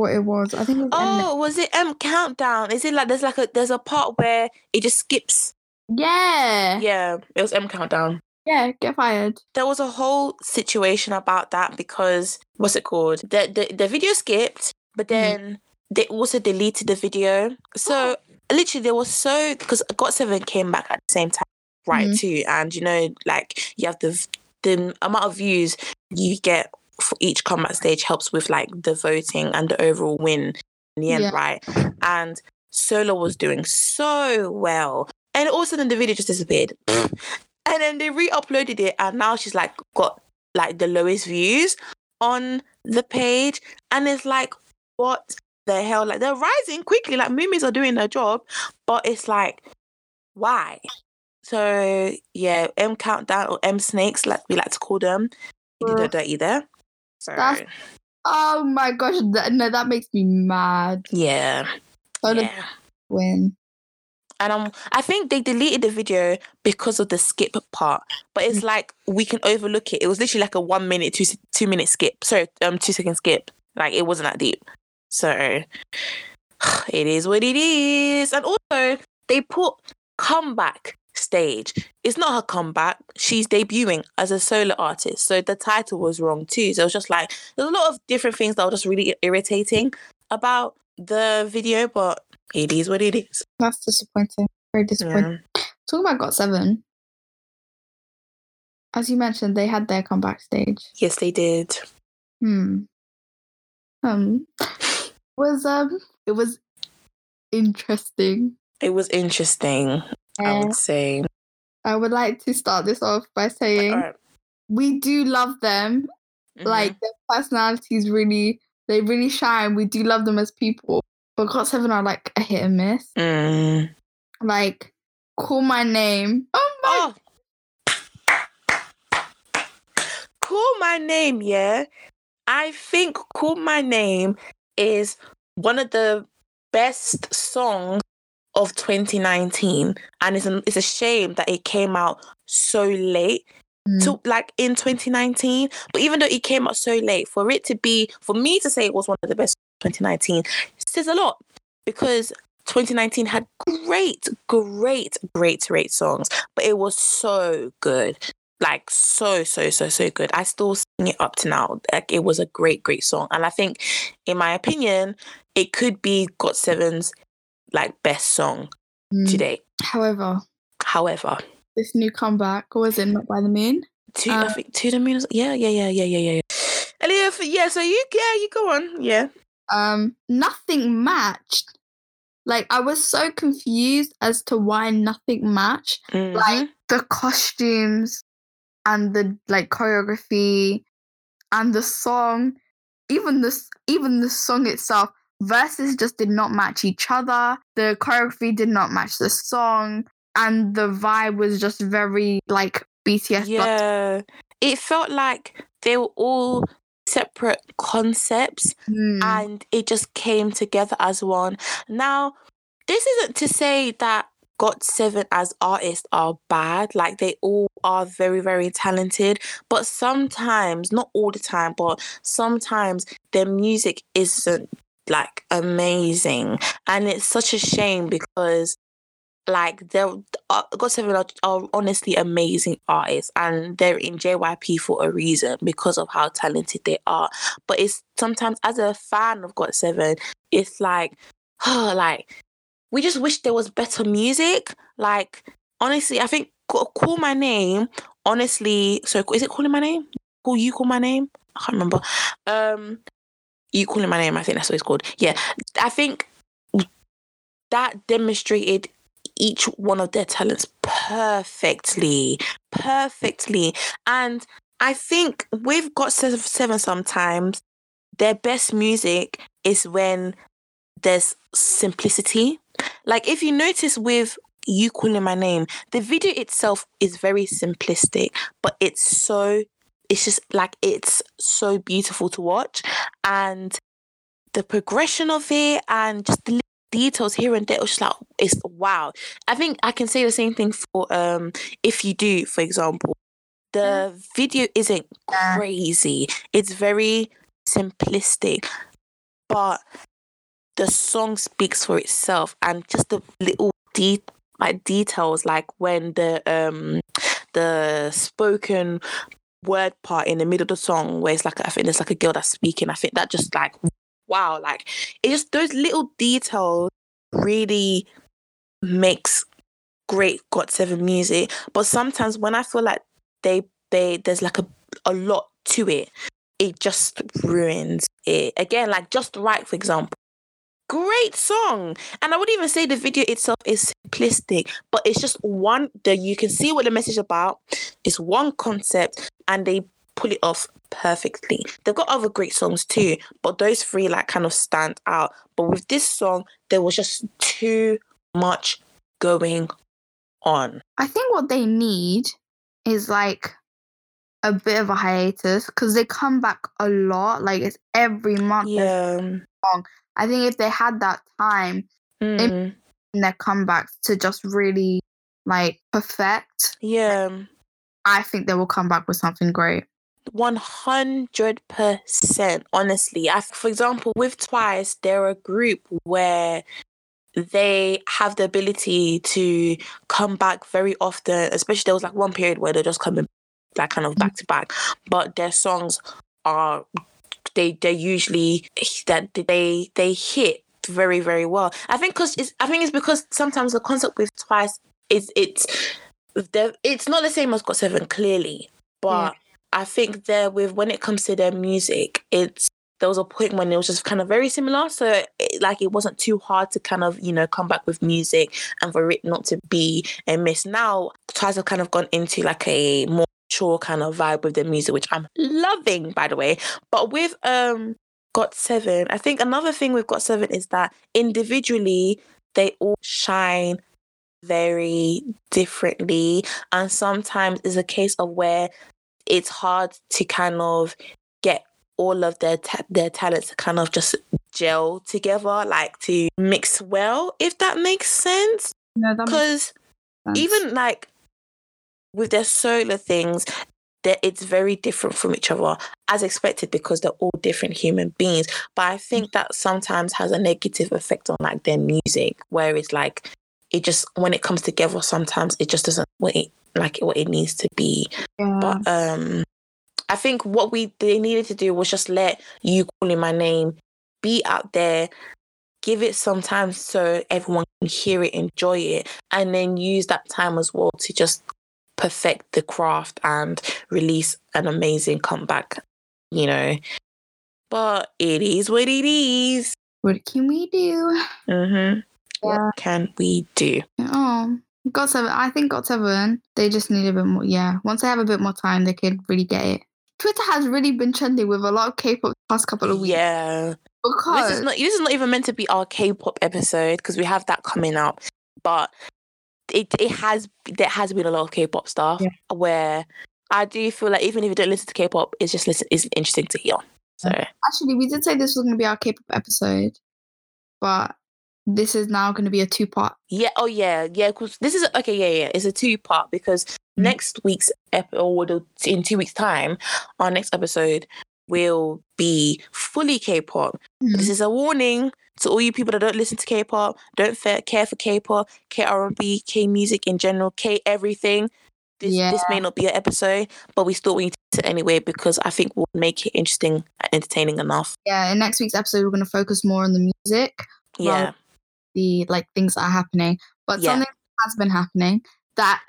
what it was. I think it was. Eminem. Oh, was it M countdown? Is it like there's like a there's a part where it just skips? yeah. Yeah, it was M countdown. Yeah. Get fired. There was a whole situation about that because what's it called? The the, the video skipped, but Mhm. then they also deleted the video. So literally, there was so because Got Seven came back at the same time, right? Mhm. Too, and you know, like you have the the amount of views you get for each combat stage helps with like the voting and the overall win in the end, Yeah. right? And Solar was doing so well, and all of a sudden the video just disappeared. And then they re-uploaded it, and now she's like got like the lowest views on the page, and it's like, what the hell? Like they're rising quickly, like Moomies are doing their job, but it's like, why? So yeah, M countdown or M snakes, like we like to call them, you did it mm. dirty there. So That's- Oh my gosh. That, no, that makes me mad. yeah, Solar yeah. win. And um, I think they deleted the video because of the skip part. But it's like we can overlook it. It was literally like a one minute, two two minute skip. Sorry, um, two second skip. Like it wasn't that deep. So it is what it is. And also, they put comeback stage. It's not her comeback. She's debuting as a solo artist. So the title was wrong too. So it was just like there's a lot of different things that were just really irritating about the video, but it is what it is. That's disappointing. Very disappointing. Yeah. Talking about Got Seven, as you mentioned, they had their comeback stage. Yes, they did. Hmm. Um. Was um. It was interesting. It was interesting, I would say. I would like to start this off by saying Alright. we do love them. Mhm. Like their personalities really, they really shine. We do love them as people. But Got Seven are like a hit and miss. Mm. Like, call my name. Oh my! Oh. Call my name, yeah. I think Call My Name is one of the best songs of 2019. And it's a, it's a shame that it came out so late. Mm. To like in 2019, but even though it came out so late, for it to be for me to say it was one of the best 2019 says a lot because 2019 had great, great, great, great songs, but it was so good. Like so, so, so, so good. I still sing it up to now. Like it was a great, great song. And I think, in my opinion, it could be Got Seven's like best song Mm. today. However, However, this new comeback was it not by the moon? to I Uh, think to the moon. Yeah, yeah, yeah, yeah, yeah, yeah. yeah. Yeah. So you, yeah, you go on. Yeah. Um, nothing matched. Like I was so confused as to why nothing matched. Mhm. Like the costumes and the like choreography and the song, even this even the song itself, verses just did not match each other. The choreography did not match the song, and the vibe was just very like BTS. Yeah, it felt like they were all separate concepts Hmm. and it just came together as one. Now, this isn't to say that Got Seven as artists are bad. Like they all are very, very talented. But sometimes, not all the time, but sometimes their music isn't like amazing. And it's such a shame because like they're uh, Got Seven are, are honestly amazing artists and they're in JYP for a reason because of how talented they are. But it's sometimes as a fan of Got Seven, it's like, oh, like we just wish there was better music. Like honestly, I think Call My Name. Honestly, so is it calling my name? Call you call my name? I can't remember. Um, you calling my name? I think that's what it's called. Yeah, I think that demonstrated each one of their talents perfectly, perfectly. And I think we've got seven, seven sometimes. Their best music is when there's simplicity. Like if you notice with you calling my name, the video itself is very simplistic, but it's so it's just like it's so beautiful to watch. And the progression of it and just the details here and there it was just like it's wow. I think i can say the same thing for um if you do for example. The video isn't crazy. It's very simplistic but the song speaks for itself and just the little de- like details like when the um the spoken word part in the middle of the song where it's like I think there's like a girl that's speaking. I think that just like wow, like it just those little details really makes great Got Seven music. But sometimes when I feel like they they there's like a a lot to it, it just ruins it. Again, like just right, for example. Great song. And I would even say the video itself is simplistic, but it's just one that you can see what the message is about. It's one concept and they pull it off perfectly. They've got other great songs too, but those three like kind of stand out. But with this song, there was just too much going on. I think what they need is like a bit of a hiatus because they come back a lot. Like it's every month. Yeah. I think if they had that time Mm. in their comebacks to just really like perfect, Yeah. I think they will come back with something great. One hundred percent. Honestly, I, for example, with Twice, they're a group where they have the ability to come back very often. Especially there was like one period where they're just coming like kind of back to back, but their songs are they they usually that they they hit very very well. I think because it's I think it's because sometimes the concept with Twice is it's it's not the same as Got Seven clearly, but yeah. I think there with when it comes to their music, it's there was a point when it was just kind of very similar. So it, like it wasn't too hard to kind of you know come back with music and for it not to be a miss. Now Twice have kind of gone into like a more mature kind of vibe with their music, which I'm loving by the way. But with um Got Seven, I think another thing with Got Seven is that individually they all shine very differently. And sometimes it's a case of where it's hard to kind of get all of their ta- their talents to kind of just gel together, like to mix well, if that makes sense. No, because even like with their solo things, that it's very different from each other as expected because they're all different human beings. But i think that sometimes has a negative effect on like their music where it's like it just when it comes together sometimes it just doesn't what it like what it needs to be. Yeah. but um i think what we they needed to do was just let you calling my name be out there give it some time so everyone can hear it enjoy it and then use that time as well to just perfect the craft and release an amazing comeback you know but it is what it is what can we do mm-hmm yeah. what can we do? Oh, got seven. I think got seven. They just need a bit more. Yeah, once they have a bit more time, they could really get it. Twitter has really been trending with a lot of K-pop the past couple of weeks. Yeah, because this is not this is not even meant to be our K-pop episode because we have that coming up, but it it has there has been a lot of K-pop stuff yeah. where I do feel like even if you don't listen to K-pop, it's just listen it's interesting to hear. So actually, we did say this was going to be our K-pop episode, but this is now going to be a two part. Yeah. Oh, yeah. Yeah. Because this is okay. Yeah. Yeah. It's a two part because mm-hmm. next week's episode, or in two weeks' time, our next episode will be fully K pop. Mm-hmm. This is a warning to all you people that don't listen to K pop, don't care for K pop, K R and B, K music in general, K everything. This, yeah. this may not be an episode, but we still need to do it anyway because I think we'll make it interesting and entertaining enough. Yeah, in next week's episode, we're going to focus more on the music. Yeah the like things that are happening. But yeah. something has been happening that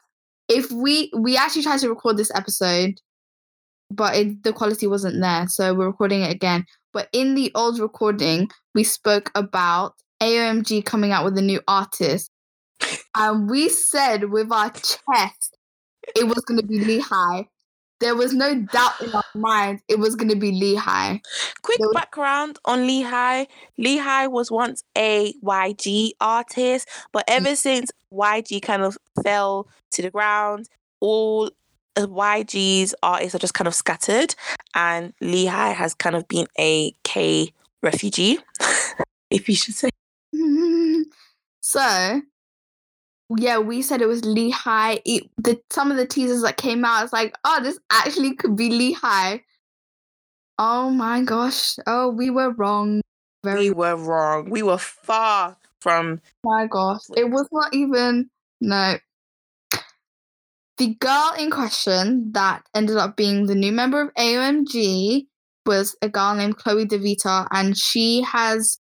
if we we actually tried to record this episode, but it, the quality wasn't there, so we're recording it again. But in the old recording, we spoke about AOMG coming out with a new artist, and we said with our chest it was going to be Lee Hi. there was no doubt in our minds it was going to be Lee Hi. Quick was- background on Lee Hi. Lehigh was once a YG artist, but mm. ever mm-hmm. since YG kind of fell to the ground, all Uh, YG's artists are just kind of scattered, and Leehi has kind of been a K refugee, if you should say. so yeah, we said it was Leehi. It, the some of the teasers that came out, it's like, oh, this actually could be Leehi. Oh my gosh! Oh, we were wrong. Very we were wrong. We were far from. My gosh, it was not even no. The girl in question that ended up being the new member of AOMG was a girl named Chloe DeVita, and she has,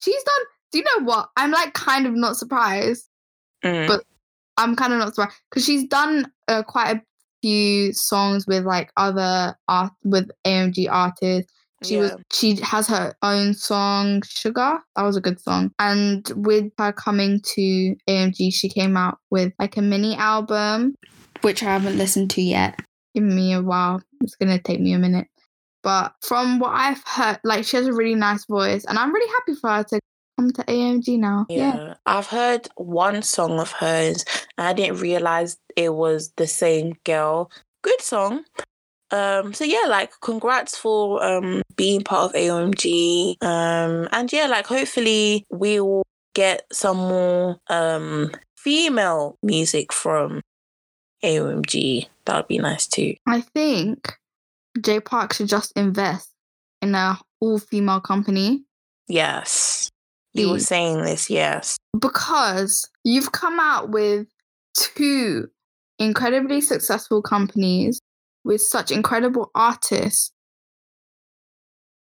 she's done. Do you know what? I'm like kind of not surprised Mm. But I'm kind of not surprised because she's done uh, quite a few songs with like other art with AOMG artists. She yeah. was she has her own song Sugar. That was a good song. And with her coming to AMG, she came out with like a mini album, which I haven't listened to yet. Give me a while. It's gonna take me a minute. But from what I've heard, like she has a really nice voice, and I'm really happy for her to come to AMG now. Yeah. yeah. I've heard one song of hers and I didn't realize it was the same girl. Good song. Um, so yeah, like congrats for um being part of AOMG. Um, and yeah, like hopefully we will get some more um female music from AOMG. That would be nice too. I think Jay Park should just invest in a all female company Yes. You were saying this, yes. because you've come out with two incredibly successful companies with such incredible artists,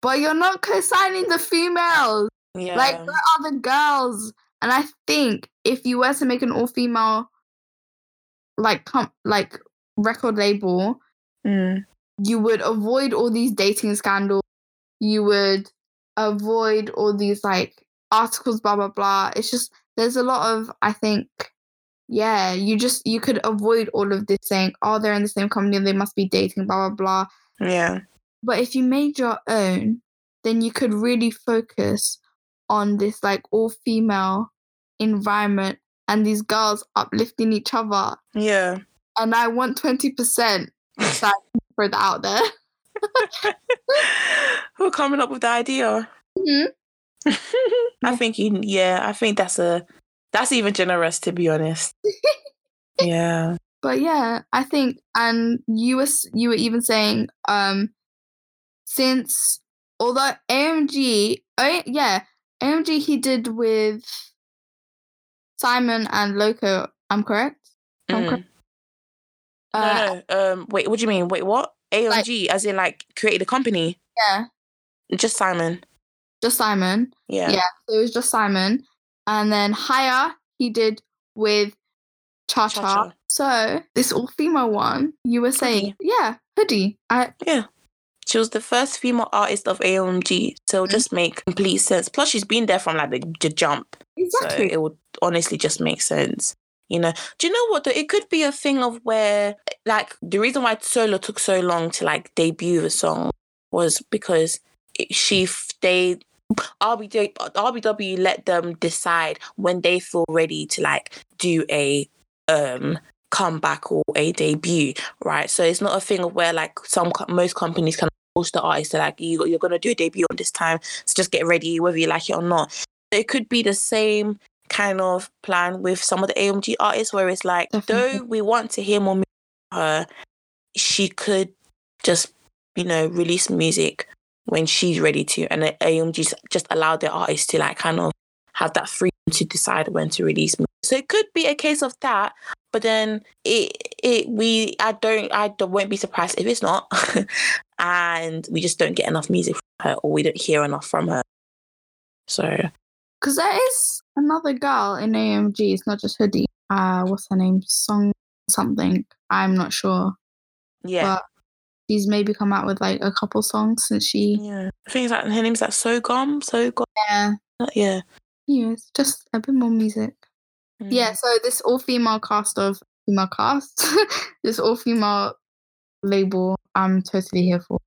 but you're not co-signing the females. Yeah. Like where are the girls? And I think if you were to make an all-female like com- like record label, Mm. you would avoid all these dating scandals. You would avoid all these like articles, blah blah blah. It's just there's a lot of I think, yeah, you just you could avoid all of this saying, oh, they're in the same company, they must be dating, blah blah blah. Yeah. But if you made your own, then you could really focus on this like all female environment and these girls uplifting each other. Yeah. And I want twenty percent. So I that out there. Who coming up with the idea? Mhm. I think you yeah, I think that's a that's even generous to be honest. yeah. But yeah, I think, and you were you were even saying, um, since although AMG, oh yeah, AMG he did with Simon and Loco. I'm correct. I'm Mm. correct. Uh, no, no. Um wait, what do you mean? Wait, what? AMG as in like created a company. Yeah, Just Simon. just Simon. Yeah. Yeah. So it was just Simon, and then H1GHR he did with Cha Cha. So this all female one, you were saying, yeah, hoodie. I She was the first female artist of AMG, so Mhm. just make complete sense. Plus, she's been there from like the, the jump, exactly. so it would honestly just make sense. You know, do you know what? Though it could be a thing of where, like, the reason why Solar took so long to like debut the song was because it, she they RBW RBW let them decide when they feel ready to like do a um comeback or a debut, right? So it's not a thing of where like some most companies can force the artist to like you you're gonna do a debut on this time, so just get ready whether you like it or not. It could be the same kind of plan with some of the AMG artists where it's like Definitely. though we want to hear more music from her, she could just you know release music when she's ready to, and the AMG just allow the artists to like kind of have that freedom to decide when to release music. So it could be a case of that, but then it it we I don't I don't, won't be surprised if it's not, and we just don't get enough music from her or we don't hear enough from her. So Because there is another girl in AMG. It's not just Hoodie. Uh, what's her name? Song something. I'm not sure. yeah, But she's maybe come out with like a couple songs since she. yeah. I think it's like her name's like Sogumm, Sogumm. Yeah. Yeah, Yes, just a bit more music. Hmm. Yeah. So this all female cast of female cast, this all female label, I'm totally here for.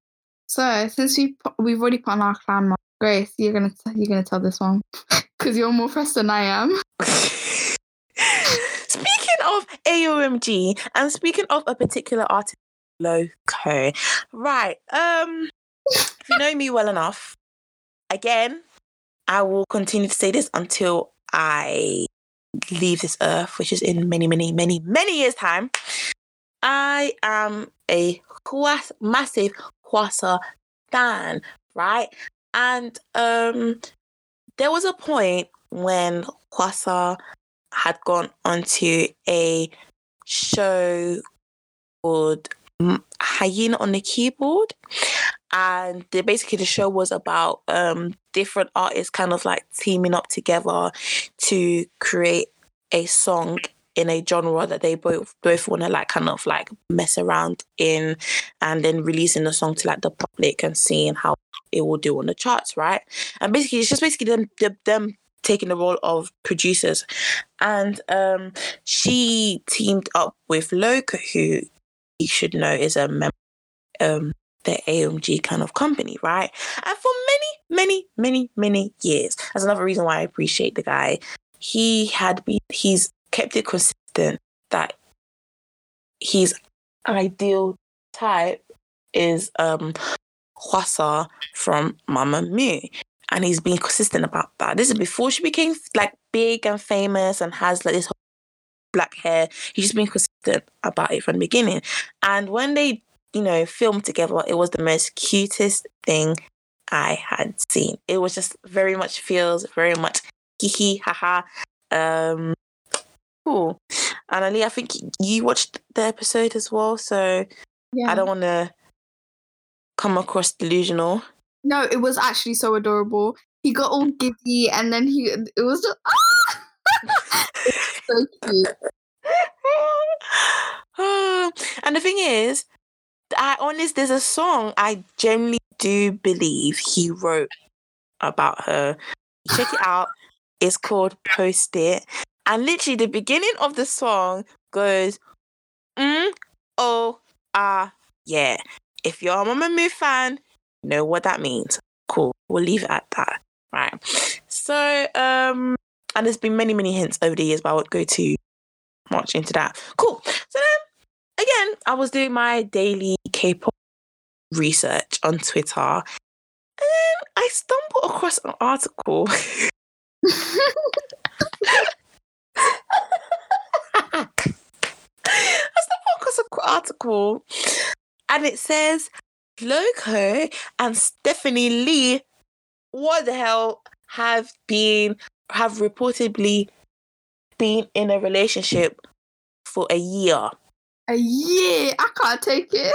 So since we we've already put on our clan mark, Grace, you're gonna you're gonna tell this one because you're more pressed than I am. speaking of AOMG and speaking of a particular artist, Loco, right? Um, if you know me well enough, again, I will continue to say this until I leave this earth, which is in many, many, many, many years' time. I am a Kwas- massive Hwasa fan, right? And um, there was a point when Hwasa had gone onto a show called Hyena on the Keyboard. And the, basically, the show was about um, different artists kind of like teaming up together to create a song in a genre that they both both want to like kind of like mess around in and then releasing the song to like the public and seeing how it will do on the charts right and basically it's just basically them them, taking the role of producers and um she teamed up with Loco who you should know is a member um the AMG kind of company, right? And for many, many, many, many years, that's another reason why I appreciate the guy. He had been, he's kept it consistent that his ideal type is um Hwasa from Mamamoo. And he's been consistent about that. This is before she became like big and famous and has like this black hair. He's just been consistent about it from the beginning. And when they you know, filmed together, it was the most cutest thing I had seen. It was just very much feels very much hee haha. Um, cool. And Ali, I think you watched the episode as well, so Yeah. I don't want to come across delusional. No, it was actually so adorable. He got all giddy and then he it was just so cute. and the thing is, I honest, there's a song I genuinely do believe he wrote about her. Check it out. It's called Post It. And literally, the beginning of the song goes, mm, oh, ah, yeah. If you're a Mamamoo fan, know what that means. Cool. We'll leave it at that. Right. So, um, and there's been many, many hints over the years, but I won't go too much into that. Cool. So then, again, I was doing my daily K-pop research on Twitter, and then I stumbled across an article. I stumbled across an article, and it says Loco and Stephanie Lee, what the hell, have been have reportedly been in a relationship for a year, A year. I can't take it.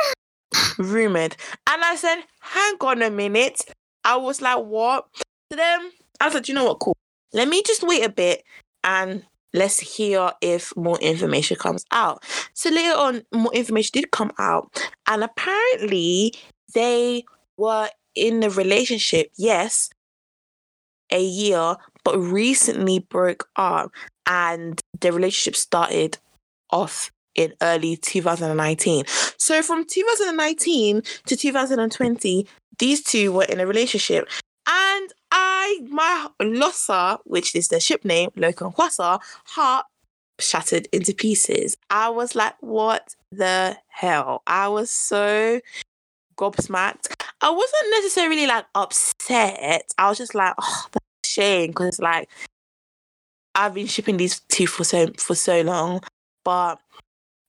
rumored. And I said, hang on a minute. I was like, what? So then I said, you know what, cool. Let me just wait a bit and let's hear if more information comes out. So later on, more information did come out. And apparently, they were in a relationship, yes, a year, but recently broke up. And the relationship started off in early 2019. So from 2019 to 2020, these two were in a relationship. And I, my Lossa, which is the ship name, Loco and Hwasa, heart shattered into pieces. I was like, what the hell? I was so gobsmacked. I wasn't necessarily like upset. I was just like, oh, that's shame because it's like I've been shipping these two for so for so long, but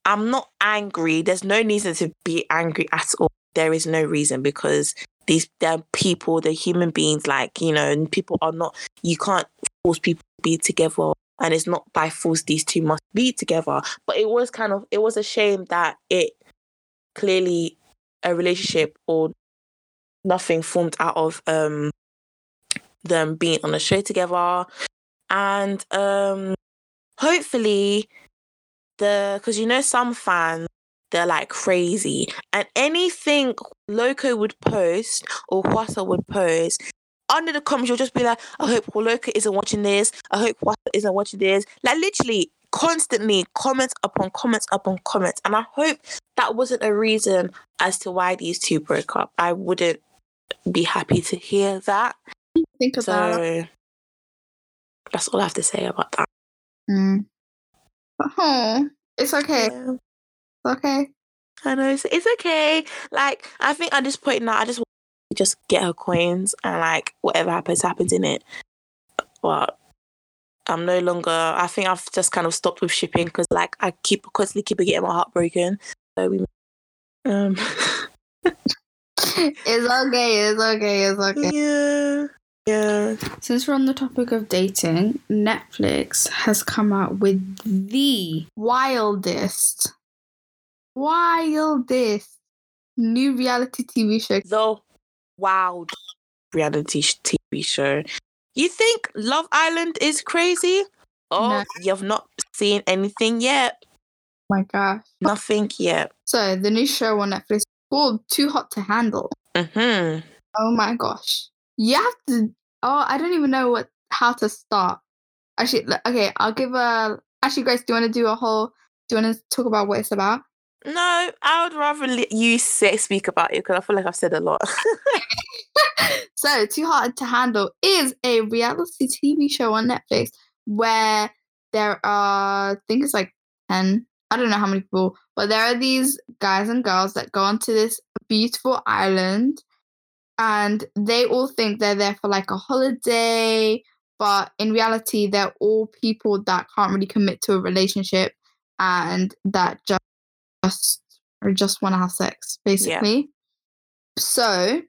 I'm not angry. There's no reason to be angry at all. There is no reason because these they're people, they're human beings. Like you know, and people are not. You can't force people to be together, and it's not by force these two must be together. But it was kind of it was a shame that it clearly a relationship or nothing formed out of um them being on a show together. And um hopefully the because you know some fans they're like crazy. And anything loco would post or Hwasa would post under the comments you'll just be like i hope loco isn't watching this. I hope Hwasa isn't watching this. Like literally constantly comments upon comments upon comments and i hope that wasn't a reason as to why these two broke up i wouldn't be happy to hear that Think about it. so that's all i have to say about that Mm. Oh, it's okay. Yeah. It's okay. I know it's, it's okay. Like I think at this point now, I just want just get her coins and like whatever happens, happens in it. But I'm no longer. I think I've just kind of stopped with shipping because like I keep constantly keep getting my heart broken. So we, um, It's okay. It's okay. It's okay. yeah, yeah. Since we're on the topic of dating, Netflix has come out with the wildest, wildest new reality TV show. The wild reality TV show. You think Love Island is crazy? Oh, No. you've not seen anything yet. my gosh. Nothing yet. So, the new show on Netflix called Too Hot to Handle. Mm-hmm. Oh my gosh. You have to. Oh, I don't even know what how to start. Actually, okay, I'll give a. Actually, Grace, do you want to do a whole. Do you want to talk about what it's about? No, I would rather let you say speak about it because I feel like I've said a lot. so, Too Hot to Handle is a reality TV show on Netflix where there are, I think it's like 10, I don't know how many people, but there are these guys and girls that go onto this beautiful island and they all think they're there for like a holiday, but in reality, they're all people that can't really commit to a relationship and that just or just want to have sex, basically. So,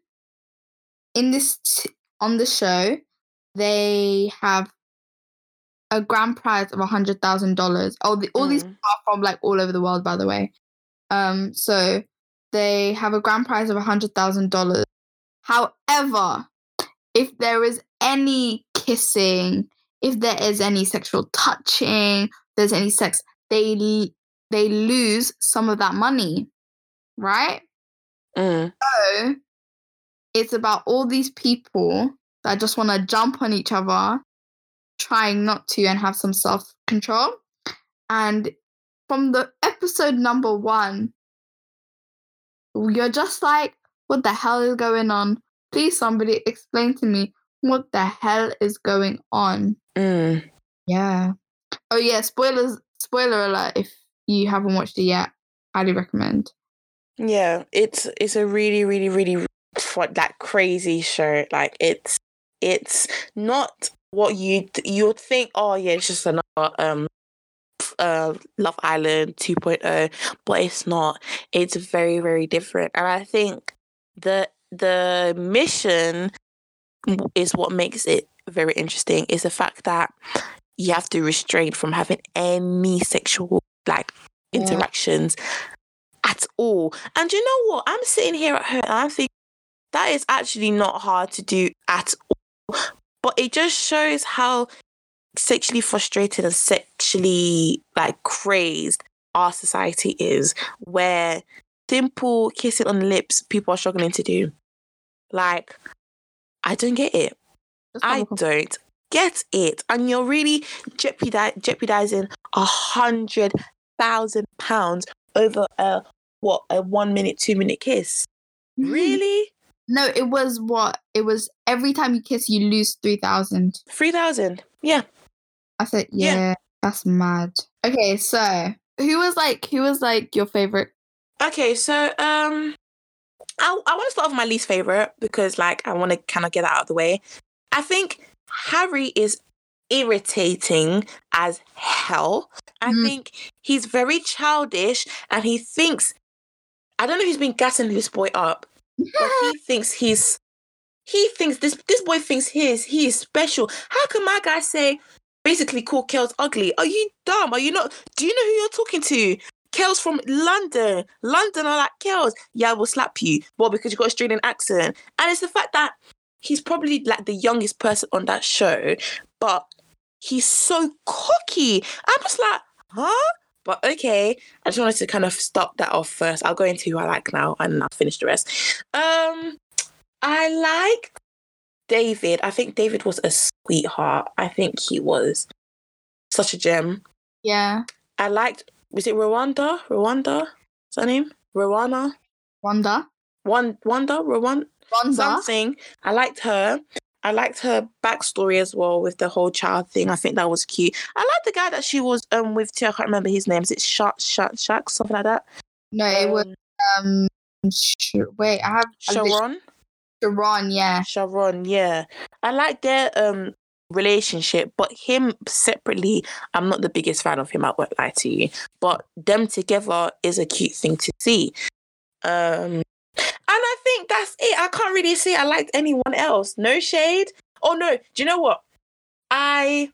in this t- on the show, they have a grand prize of a hundred thousand dollars. Oh, the, all these Mm. people are from like all over the world, by the way. Um, so they have a grand prize of a hundred thousand dollars. However, if there is any kissing, if there is any sexual touching, there's any sex, they they lose some of that money, right? Mm. So it's about all these people that just want to jump on each other, trying not to and have some self control. And from the episode number one, you're just like, what the hell is going on? Please, somebody explain to me what the hell is going on. Mm. Yeah. Oh, yeah. Spoilers. Spoiler alert if you haven't watched it yet. Highly recommend. Yeah, it's it's a really, really, really that crazy show. Like it's it's not what you you would think. Oh yeah, it's just another um uh Love Island 2.0, but it's not. It's very, very different, and I think the the mission is what makes it very interesting. Is the fact that you have to restrain from having any sexual like Yeah. interactions at all. And you know what? I'm sitting here at home and I'm thinking that is actually not hard to do at all. But it just shows how sexually frustrated and sexually like crazed our society is, where simple kissing on the lips people are struggling to do. Like, I don't get it. I don't get it. And you're really jeopardizing, jeopardizing a hundred thousand pounds over a what a one minute, two minute kiss. Really? No, it was what? It was every time you kiss, you lose 3,000. Three thousand? Yeah. I said, Yeah. yeah, that's mad. Okay, so who was like, who was like your favorite? Okay, so um I I want to start with my least favorite because like I want to kind of get that out of the way. I think Harry is irritating as hell. I Mm. think he's very childish and he thinks I don't know if he's been gassing this boy up, but he thinks he's he thinks this this boy thinks he is he is special. How can my guy say basically call Kelz ugly? Are you dumb? Are you not? Do you know who you're talking to? Kelz from London. London are like Kelz. Yeah, I will slap you. Well, because you've got a Australian accent, and it's the fact that he's probably like the youngest person on that show, but he's so cocky. I'm just like, huh? But okay, I just wanted to kind of stop that off first. I'll go into who I like now, and I'll finish the rest. Um, I liked David. I think David was a sweetheart. I think he was such a gem. Yeah, I liked. Was it Rwanda? Rwanda? Is that her name? Rwana? Wanda. One Wanda? Rwanda? Wanda. Something. I liked her. I liked her backstory as well with the whole child thing. I think that was cute. I like the guy that she was um with too. I can't remember his name. Is it Shaq Shaq Shaq something like that? No, it was Um, um. Sh- wait, I have Sharron. Sharron. Yeah, Sharron, yeah. I like their um relationship, but him separately, I'm not the biggest fan of him. I won't lie to you. But them together is a cute thing to see. Um think that's it. I can't really say I liked anyone else. No shade. Oh no, do you know what? I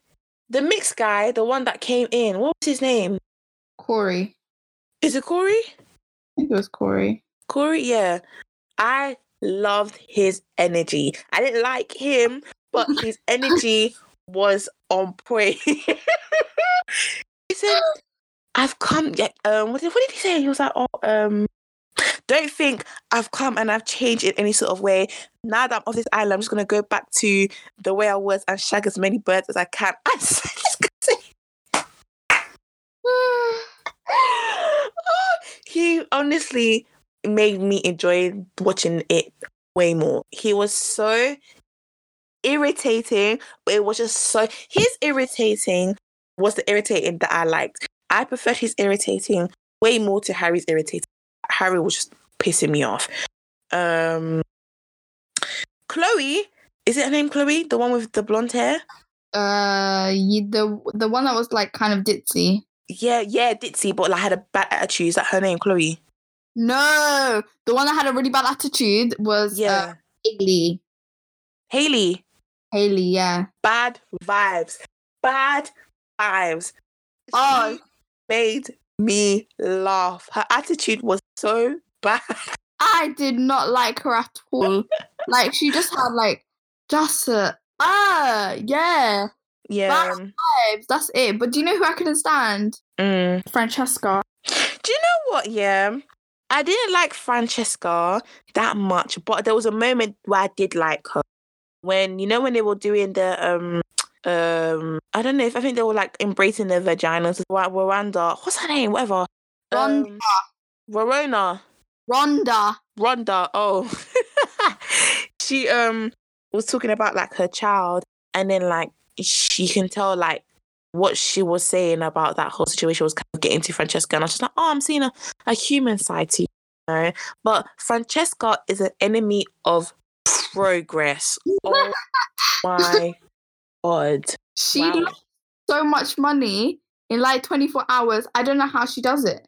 the mixed guy, the one that came in, what was his name? Corey. Is it Corey? I think it was Corey. Corey, yeah. I loved his energy. I didn't like him, but his energy was on point. he said, I've come yeah, um what did, what did he say? He was like, Oh, um don't think I've come and I've changed in any sort of way. Now that I'm off this island, I'm just gonna go back to the way I was and shag as many birds as I can. I said, "This guy Oh, he honestly made me enjoy watching it way more. He was so irritating, but it was just so his irritating was the irritating that I liked. I preferred his irritating way more to Harry's irritating. Harry was just pissing me off. Um Chloe, is it her name Chloe? The one with the blonde hair? Uh, you, the the one that was like kind of ditzy. Yeah, yeah, Ditzy, but like had a bad attitude. Is that her name, Chloe? No, the one that had a really bad attitude was Yeah. uh, Haley. Haley. Haley, yeah. Bad vibes. Bad vibes. Oh. Made me laugh. Her attitude was so bad. I did not like her at all. like she just had like just a ah yeah Yeah. vibes. That's it. But do you know who I couldn't stand? Mm. Francesca. Do you know what? Yeah. I didn't like Francesca that much, but there was a moment where I did like her. When you know when they were doing the um um I don't know if I think they were like embracing their vaginas. Wa- Rwanda, what's her name? Whatever. Um, Verona. Rhonda. Rhonda. Oh, she um was talking about like her child, and then like she can tell like what she was saying about that whole situation was kind of getting to Francesca, and I was just like, oh, I'm seeing a, a human side to you, know? But Francesca is an enemy of progress. Oh my god! She Wow. lost so much money in like 24 hours. I don't know how she does it.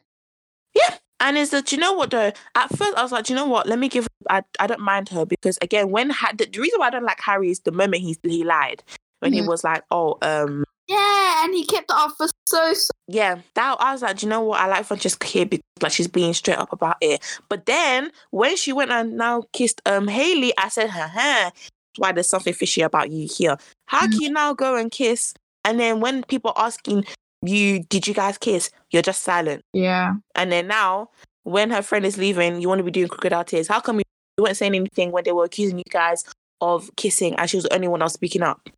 And is that, you know what though? At first, I was like, you know what? Let me give. I, I don't mind her because again, when ha- the, the reason why I don't like Harry is the moment he he lied when he Mhm. was like, oh, um, Yeah, and he kept it up for so, so yeah. That I was like, do you know what? I like Francesca here because like she's being straight up about it. But then when she went and now kissed um Haley, I said, ha ha. Why there's something fishy about you here? How Mm. can you now go and kiss? And then when people asking you, did you guys kiss? You're just silent. yeah. And then now, when her friend is leaving, you want to be doing crocodile tears. How come you weren't saying anything when they were accusing you guys of kissing and she was the only one else speaking up?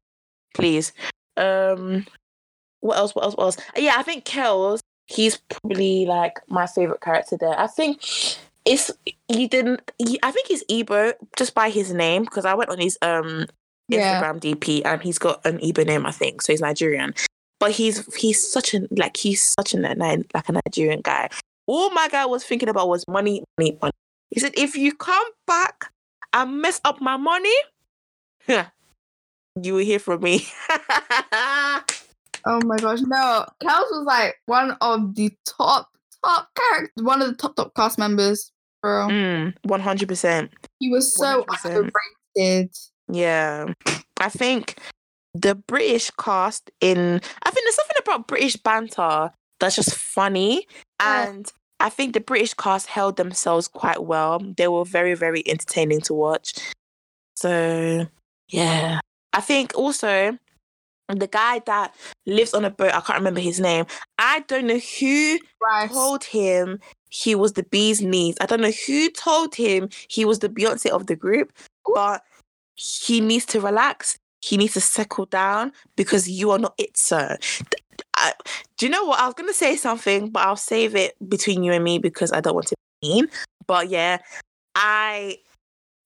Please. Um, what else? What else? What else? Yeah, I think Kelz, he's probably like my favorite character there. I think it's he didn't. He, I think he's Ebo just by his name because I went on his um Yeah. Instagram DP and he's got an Igbo name, I think. So he's Nigerian. But he's he's such a like he's such a Ni- like a Nigerian guy. All my guy was thinking about was money, money, money. He said, if you come back and mess up my money, you will hear from me. Oh my gosh. No, Kelz was like one of the top, top characters, one of the top, top cast members, bro. mm, 100%. He was so 100%. underrated. Yeah. I think the British cast in I think there's something about British banter that's just funny. Yeah. And I think the British cast held themselves quite well. They were very, very entertaining to watch. So yeah. I think also the guy that lives on a boat, I can't remember his name. I don't know who Right. told him he was the bee's knees. I don't know who told him he was the Beyonce of the group, but he needs to relax. He needs to settle down because you are not it, sir. I, do you know what? I was going to say something, but I'll save it between you and me because I don't want to be mean. But yeah, I,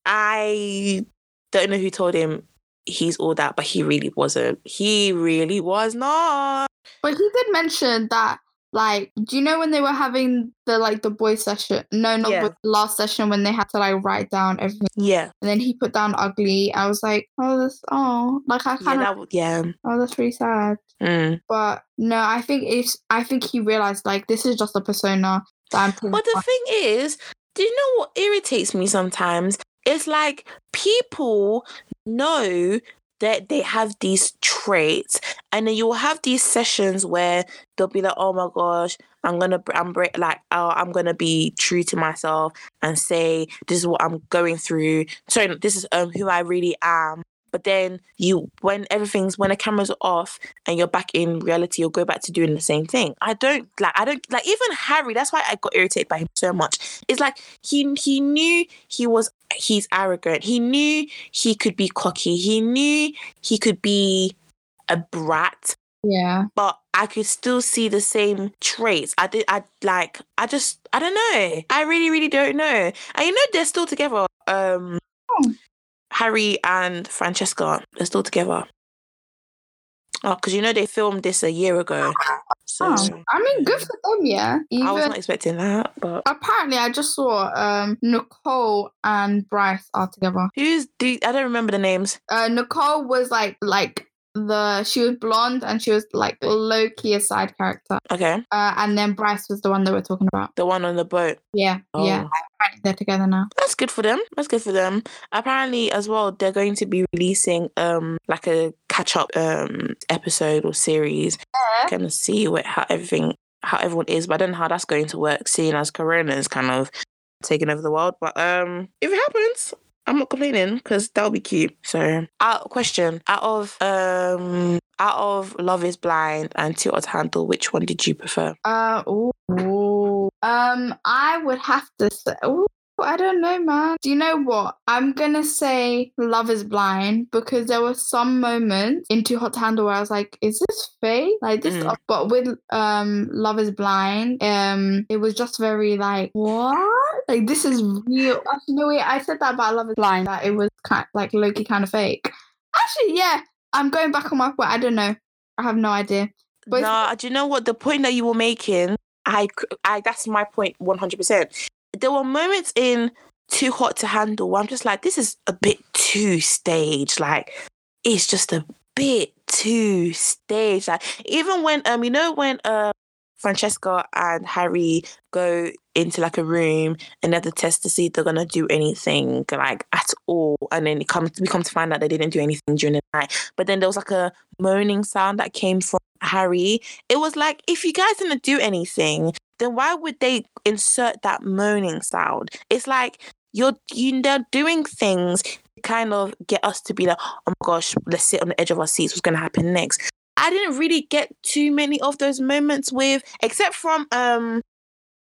I don't know who told him he's all that, but he really wasn't. He really was not. But he did mention that, like, do you know when they were having the like the boy session? No, not Yeah. boy, last session when they had to like write down everything, Yeah, and then he put down ugly. I was like, oh, that's oh, like I yeah, kind of, w- yeah. oh, that's really sad. Mm. But no, I think it's, I think he realized like this is just a persona that I'm. But the on. thing is, do you know what irritates me sometimes? It's like people know that they have these traits, and then you'll have these sessions where they'll be like, "Oh my gosh, I'm gonna, I'm like, oh, I'm gonna be true to myself and say this is what I'm going through. No, this is um who I really am." But then you, when everything's when the cameras are off and you're back in reality, you'll go back to doing the same thing. I don't like. I don't like even Harry. That's why I got irritated by him so much. It's like he he knew he was he's arrogant. He knew he could be cocky. He knew he could be a brat. yeah, But I could still see the same traits. I did. I like. I just. I don't know. I really, really don't know. And you know, they're still together. Um, Oh. Harry and Francesca. They're still together. Oh, because you know they filmed this a year ago. So oh, I mean, good for them, yeah. I was not expecting that. But apparently, I just saw um Nicole and Bryce are together. who's the? I don't remember the names. Uh, Nicole was like like the she was blonde and she was like low key a side character. Okay. Uh, and then Bryce was the one that we're talking about. The one on the boat. Yeah, yeah. Oh. Apparently They're together now. That's good for them. That's good for them. Apparently, as well, they're going to be releasing um like a catch up um episode or series, Yeah. kind of see what how everything how everyone is. But I don't know how that's going to work, seeing as Corona is kind of taking over the world. But um, if it happens. I'm not complaining because that'll be cute. So, out question: out of um, out of Love Is Blind and Too Hot to Handle, which one did you prefer? Uh, ooh, ooh. Um, I would have to say. Ooh, I don't know, man. Do you know what? I'm gonna say Love is Blind because there were some moments in Too Hot to Handle where I was like, "Is this fake? Like this?" Mm. But with um Love is Blind, um, it was just very like, "What? Like this is real?" Actually, no, wait. I said that about Love is Blind that it was kind like Loki kind of fake. Actually, yeah. I'm going back on my point. I don't know. I have no idea. But it's- no, do you know what the point that you were making? I, I that's my point. One hundred percent. There were moments in Too Hot to Handle where I'm just like, this is a bit too staged. Like, it's just a bit too staged. Like, even when um, you know when uh, Francesca and Harry go into like a room and they have to test to see if they're gonna do anything like at all, and then it comes we come to find out they didn't do anything during the night. But then there was like a moaning sound that came from Harry. It was like if you guys didn't do anything, then why would they insert that moaning sound? It's like you're you they're doing things to kind of get us to be like, oh my gosh, let's sit on the edge of our seats. What's gonna happen next? I didn't really get too many of those moments with, except from um,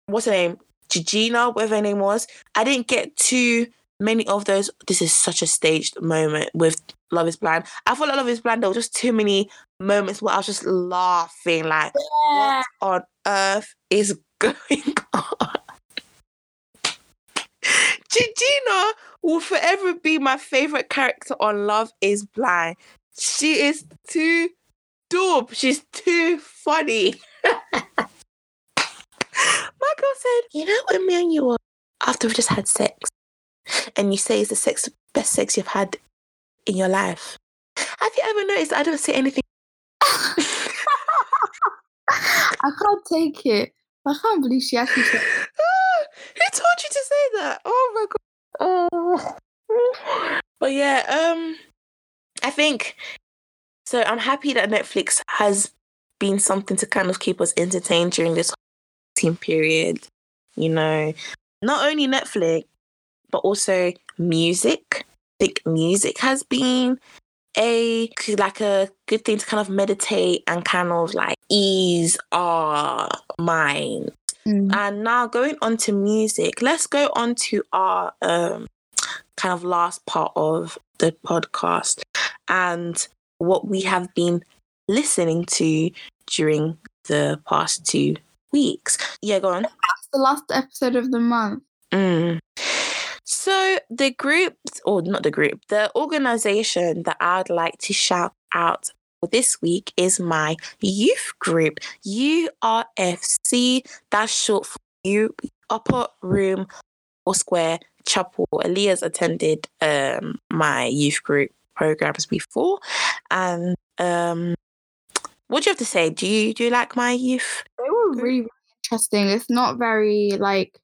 what's her name, Giannina, whatever her name was. I didn't get too many of those. This is such a staged moment with Love Is Blind. I thought Love Is Blind. There were just too many moments where I was just laughing, like, what on earth is going on? Giannina will forever be my favorite character on Love Is Blind. She is too dope. She's too funny. Michael said, "You know when me and you were after we just had sex, and you say it's the sex best sex you've had in your life. Have you ever noticed I don't say anything?" I can't take it. I can't believe she actually said. Who told you to say that? Oh my god. Oh. But yeah, um I think so I'm happy that Netflix has been something to kind of keep us entertained during this team period. You know, not only Netflix, but also music. I think music has been a like a good thing to kind of meditate and kind of like ease our mind Mm. and now going on to music, let's go on to our um, kind of last part of the podcast and what we have been listening to during the past two weeks. Yeah, go on. That's the last episode of the month. Mm. So the group, or not the group, the organization that I'd like to shout out for this week is my youth group, URFC. That's short for you Upper Room or Square Chapel. Elias attended um, my youth group programs before, and um, what do you have to say? Do you do you like my youth? They were really, really interesting. It's not very like,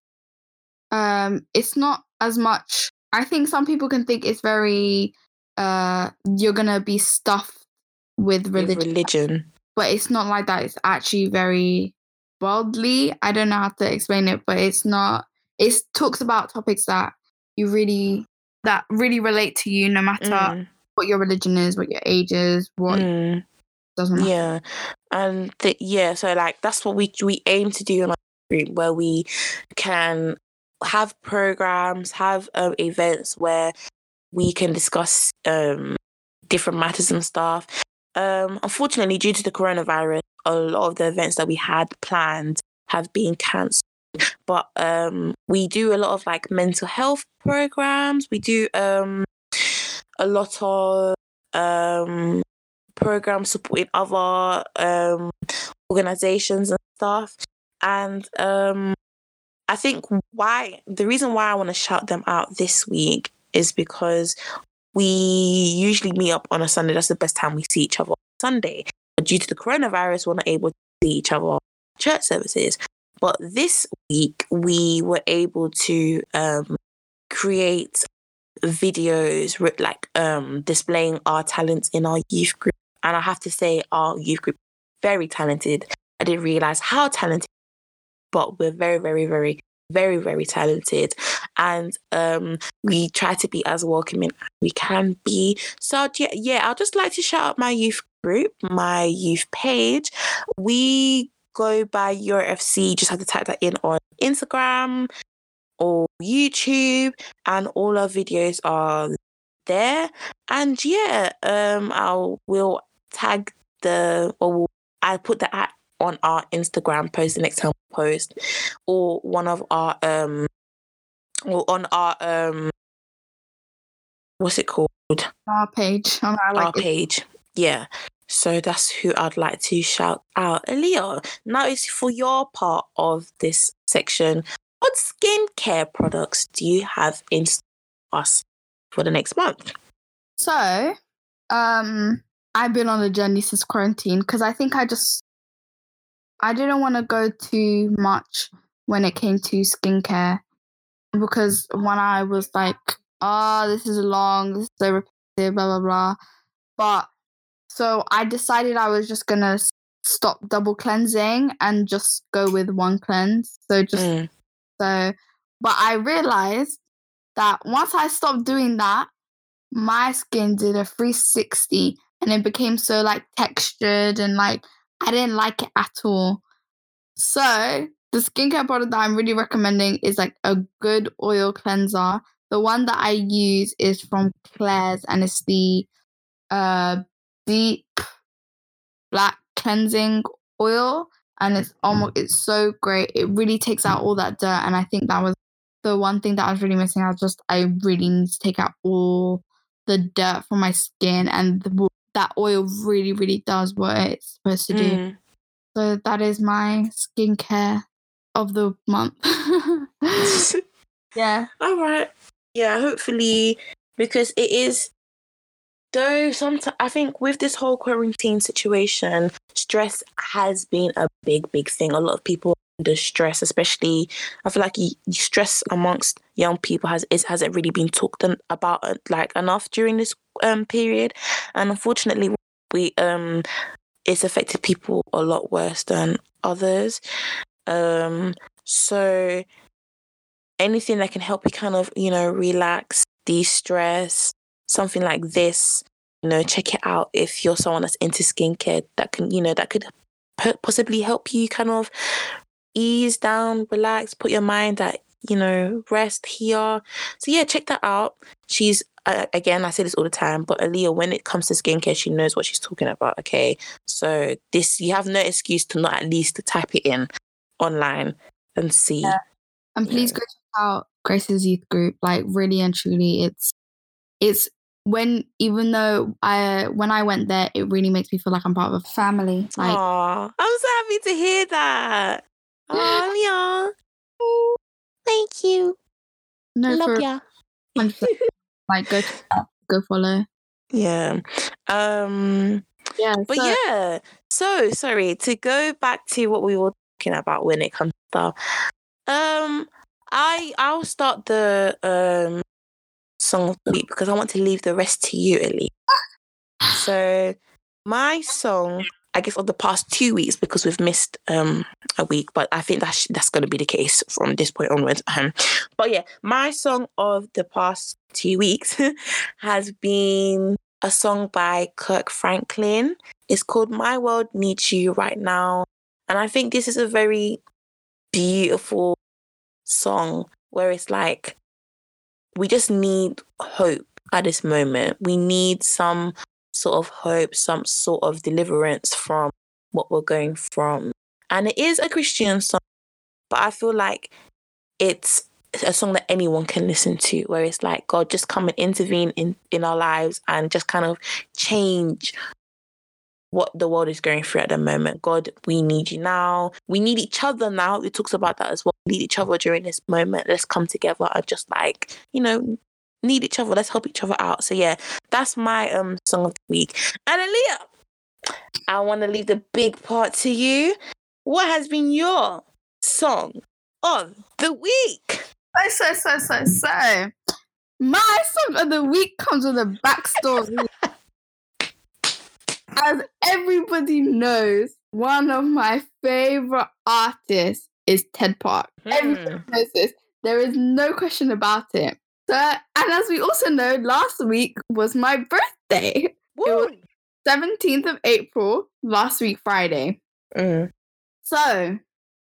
um, it's not as much. I think some people can think it's very, uh, you're gonna be stuffed with with religion, religion? but it's not like that. It's actually very worldly. I don't know how to explain it, but it's not. It talks about topics that you really that really relate to you, no matter Mm, what your religion is, what your age is, what mm. doesn't. Yeah, and th- yeah, so like that's what we we aim to do in our group, where we can have programs, have um, events where we can discuss um, different matters and stuff. Um, unfortunately, due to the coronavirus, a lot of the events that we had planned have been cancelled. But um, we do a lot of like mental health programs. We do um, a lot of um, programs supporting other um, organizations and stuff. And um, I think why the reason why I want to shout them out this week is because we usually meet up on a Sunday. That's the best time we see each other on Sunday. But due to the coronavirus, we're not able to see each other on church services. But this week, we were able to um, create videos like um, displaying our talents in our youth group. And I have to say, our youth group very talented. I didn't realize how talented, but we're very, very, very, very, very talented. And um, we try to be as welcoming as we can be. So yeah, yeah, I'd just like to shout out my youth group, my youth page. We go by UFC. Just have to type that in on Instagram or YouTube, and all our videos are there. And yeah, um, I will tag the or we'll, I put the at on our Instagram post the next time we post, or one of our um, or on our um, what's it called? Our page. On our, like, our page. Yeah. So that's who I'd like to shout out. Leo, now it's for your part of this section. What skincare products do you have in us for the next month? So, um, I've been on a journey since quarantine because I think I just I didn't want to go too much when it came to skincare because when I was like, oh, this is long, this is so repetitive, blah blah blah. But so I decided I was just gonna stop double cleansing and just go with one cleanse. So just mm. So, but I realized that once I stopped doing that, my skin did a 360 and it became so like textured and like I didn't like it at all. So the skincare product that I'm really recommending is like a good oil cleanser. The one that I use is from Klairs and it's the uh deep black cleansing oil and it's almost it's so great. It really takes out all that dirt and I think that was the one thing that I was really missing. I was just I really need to take out all the dirt from my skin and the, that oil really really does what it's supposed to do. Mm. So that is my skincare of the month. yeah. All right. Yeah, hopefully because it is though sometimes I think with this whole quarantine situation, stress has been a big, big thing. A lot of people under stress, especially I feel like stress amongst young people has is hasn't really been talked about uh, like enough during this um period, and unfortunately, we um it's affected people a lot worse than others. Um, so anything that can help you kind of you know relax, de-stress, something like this you know check it out if you're someone that's into skincare that can you know that could possibly help you kind of ease down relax put your mind at you know rest here so yeah check that out she's uh, again i say this all the time but Aliyah when it comes to skincare she knows what she's talking about okay so this you have no excuse to not at least type it in online and see yeah. and please yeah. go check out grace's youth group like really and truly it's it's when even though I when I went there, it really makes me feel like I'm part of a family. Like, Aww, I'm so happy to hear that. Oh yeah, thank you. No, love ya. like go go follow. Yeah. Um. Yeah. But so, yeah. So sorry to go back to what we were talking about when it comes to stuff. Um. I I'll start the um song of the week because I want to leave the rest to you, Ellie. So my song, I guess, of the past two weeks because we've missed um, a week, but I think that's that's going to be the case from this point onwards. Um, but yeah, my song of the past two weeks has been a song by Kirk Franklin. It's called "My World Needs You Right Now," and I think this is a very beautiful song where it's like we just need hope at this moment. We need some sort of hope, some sort of deliverance from what we're going from. And it is a Christian song, but I feel like it's a song that anyone can listen to, where it's like God just come and intervene in, in our lives and just kind of change what the world is going through at the moment. God, we need you now. We need each other now. It talks about that as well. We need each other during this moment. Let's come together and just like, you know, need each other. Let's help each other out. So yeah, that's my um song of the week. And Aliyah, I want to leave the big part to you. What has been your song of the week? So, so, so, so, so. My song of the week comes with a backstory. As everybody knows, one of my favorite artists is Ted Park. Everybody Hmm. knows this. There is no question about it. So, and as we also know, last week was my birthday. Woo. 17th of April, last week, Friday. Mm. So,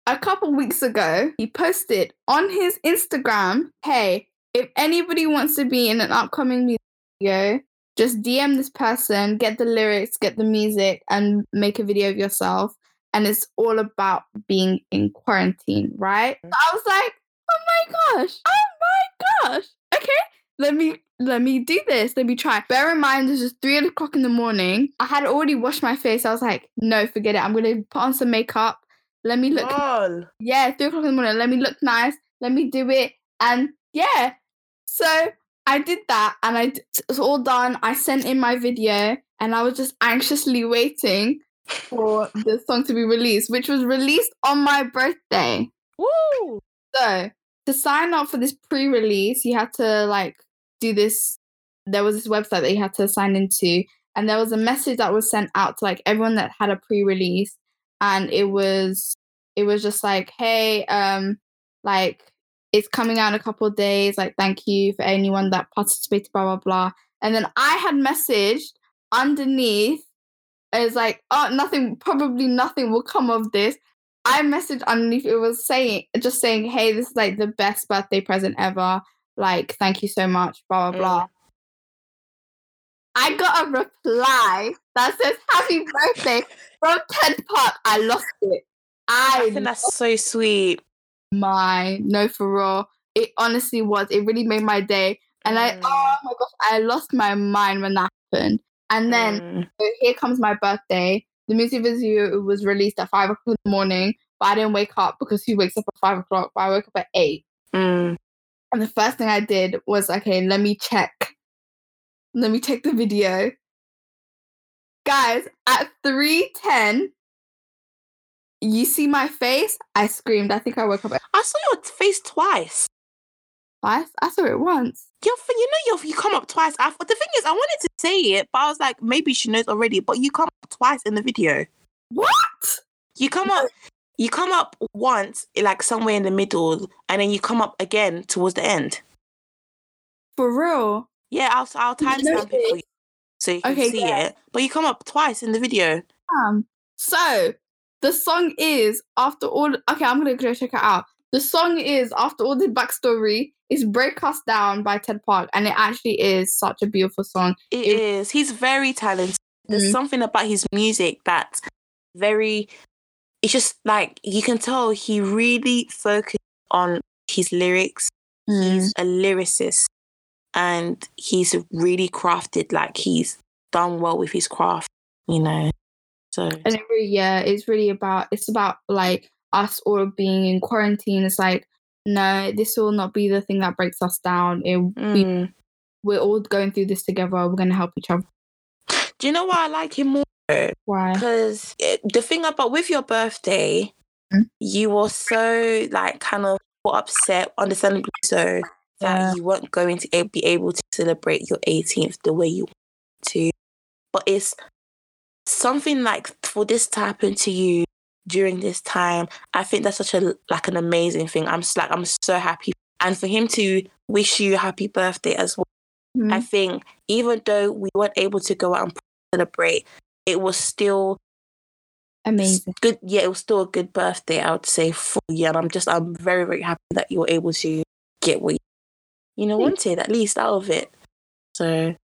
a couple weeks ago, he posted on his Instagram, "Hey, if anybody wants to be in an upcoming music video, just DM this person, get the lyrics, get the music, and make a video of yourself." And it's all about being in quarantine, right? So I was like, "Oh my gosh! Oh my gosh! Okay, let me let me do this. Let me try." Bear in mind, this is three o'clock in the morning. I had already washed my face. I was like, "No, forget it. I'm gonna put on some makeup." Let me look yeah, three o'clock in the morning. Let me look nice. Let me do it. And yeah, so I did that and I d- it's all done. I sent in my video and I was just anxiously waiting for the song to be released, which was released on my birthday. Woo. So to sign up for this pre-release, you had to like do this. There was this website that you had to sign into, and there was a message that was sent out to like everyone that had a pre-release, and it was it was just like, hey, um, like it's coming out in a couple of days. Like, thank you for anyone that participated, blah blah blah. And then I had messaged underneath. It's like, oh, nothing, probably nothing will come of this. I messaged underneath it was saying just saying, hey, this is like the best birthday present ever. Like, thank you so much, blah blah blah. Mm. I got a reply that says happy birthday from Ted Park. I lost it. I I think that's so sweet. My no for real. It honestly was. It really made my day. And I Mm. oh my gosh, I lost my mind when that happened. And then Mm. so here comes my birthday. The music video was released at five o'clock in the morning, but I didn't wake up because who wakes up at five o'clock? But I woke up at eight. Mm. And the first thing I did was, okay, let me check. Let me check the video. Guys, at 3.10, you see my face? I screamed. I think I woke up I saw your face twice. five. I saw it once. You know, you you come up twice. I, the thing is, I wanted to say it, but I was like, maybe she knows already. But you come up twice in the video. What? You come up, you come up once, like somewhere in the middle, and then you come up again towards the end. For real? Yeah, I'll I'll timestamp it for you so you can Okay, see yeah. it. But you come up twice in the video. Um, so the song is after all. Okay, I'm gonna go check it out. The song is after all the backstory is "Break Us Down" by Ted Park, and it actually is such a beautiful song. It It- is. He's very talented. There's Mm. something about his music that's very. It's just like you can tell he really focused on his lyrics. Mm. He's a lyricist, and he's really crafted. Like he's done well with his craft, you know. So and every year yeah, it's really about it's about like us all being in quarantine. It's like no, this will not be the thing that breaks us down. It we, mm. we're all going through this together. We're gonna help each other. do you know why I like him more? Why? Because the thing about with your birthday, Mm. you were so like kind of upset, understandably so, that Yeah. you weren't going to be able to celebrate your 18th the way you want to. But it's something like for this to happen to you during this time. I think that's such a like an amazing thing. I'm just like I'm so happy, and for him to wish you a happy birthday as well. I Mm. think even though we weren't able to go out and celebrate, it was still Amazing. good. Yeah, it was still a good birthday. I would say for you, and I'm just I'm very very happy that you were able to get what you, you know wanted at least out of it. So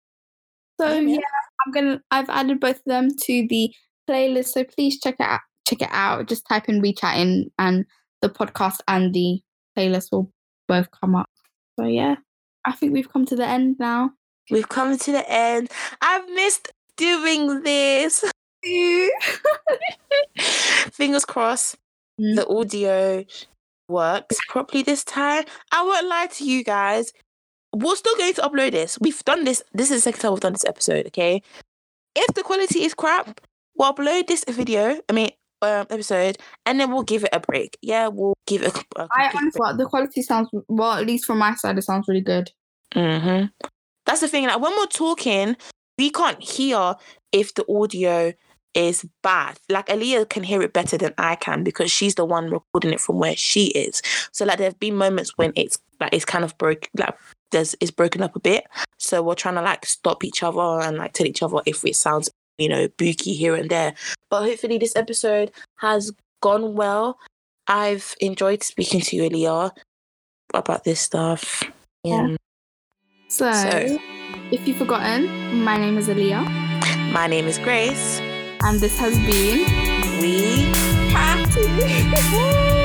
So Yeah, yeah, man. I'm gonna. I've added both of them to the playlist. So please check it out. Check it out. Just type in We Chattin, and the podcast and the playlist will both come up. So yeah, I think we've come to the end now. we've come to the end. I've missed doing this. Fingers crossed. Mm. the audio works properly this time. I won't lie to you guys. We're still going to upload this. We've done this. This is the second time we've done this episode. Okay, if the quality is crap, we'll upload this video. I mean, um, episode, and then we'll give it a break. Yeah, we'll give it. A, a I honestly, the quality sounds well. At least from my side, it sounds really good. hmm That's the thing. Like when we're talking, we can't hear if the audio is bad. Like Aliyah can hear it better than I can because she's the one recording it from where she is. So like there've been moments when it's like it's kind of broke like there's it's broken up a bit. So we're trying to like stop each other and like tell each other if it sounds, you know, booky here and there. But hopefully this episode has gone well. I've enjoyed speaking to you, Aliyah, about this stuff. Yeah. And So, So- if you've forgotten, my name is Aliyah, my name is Grace. and this has been We Party.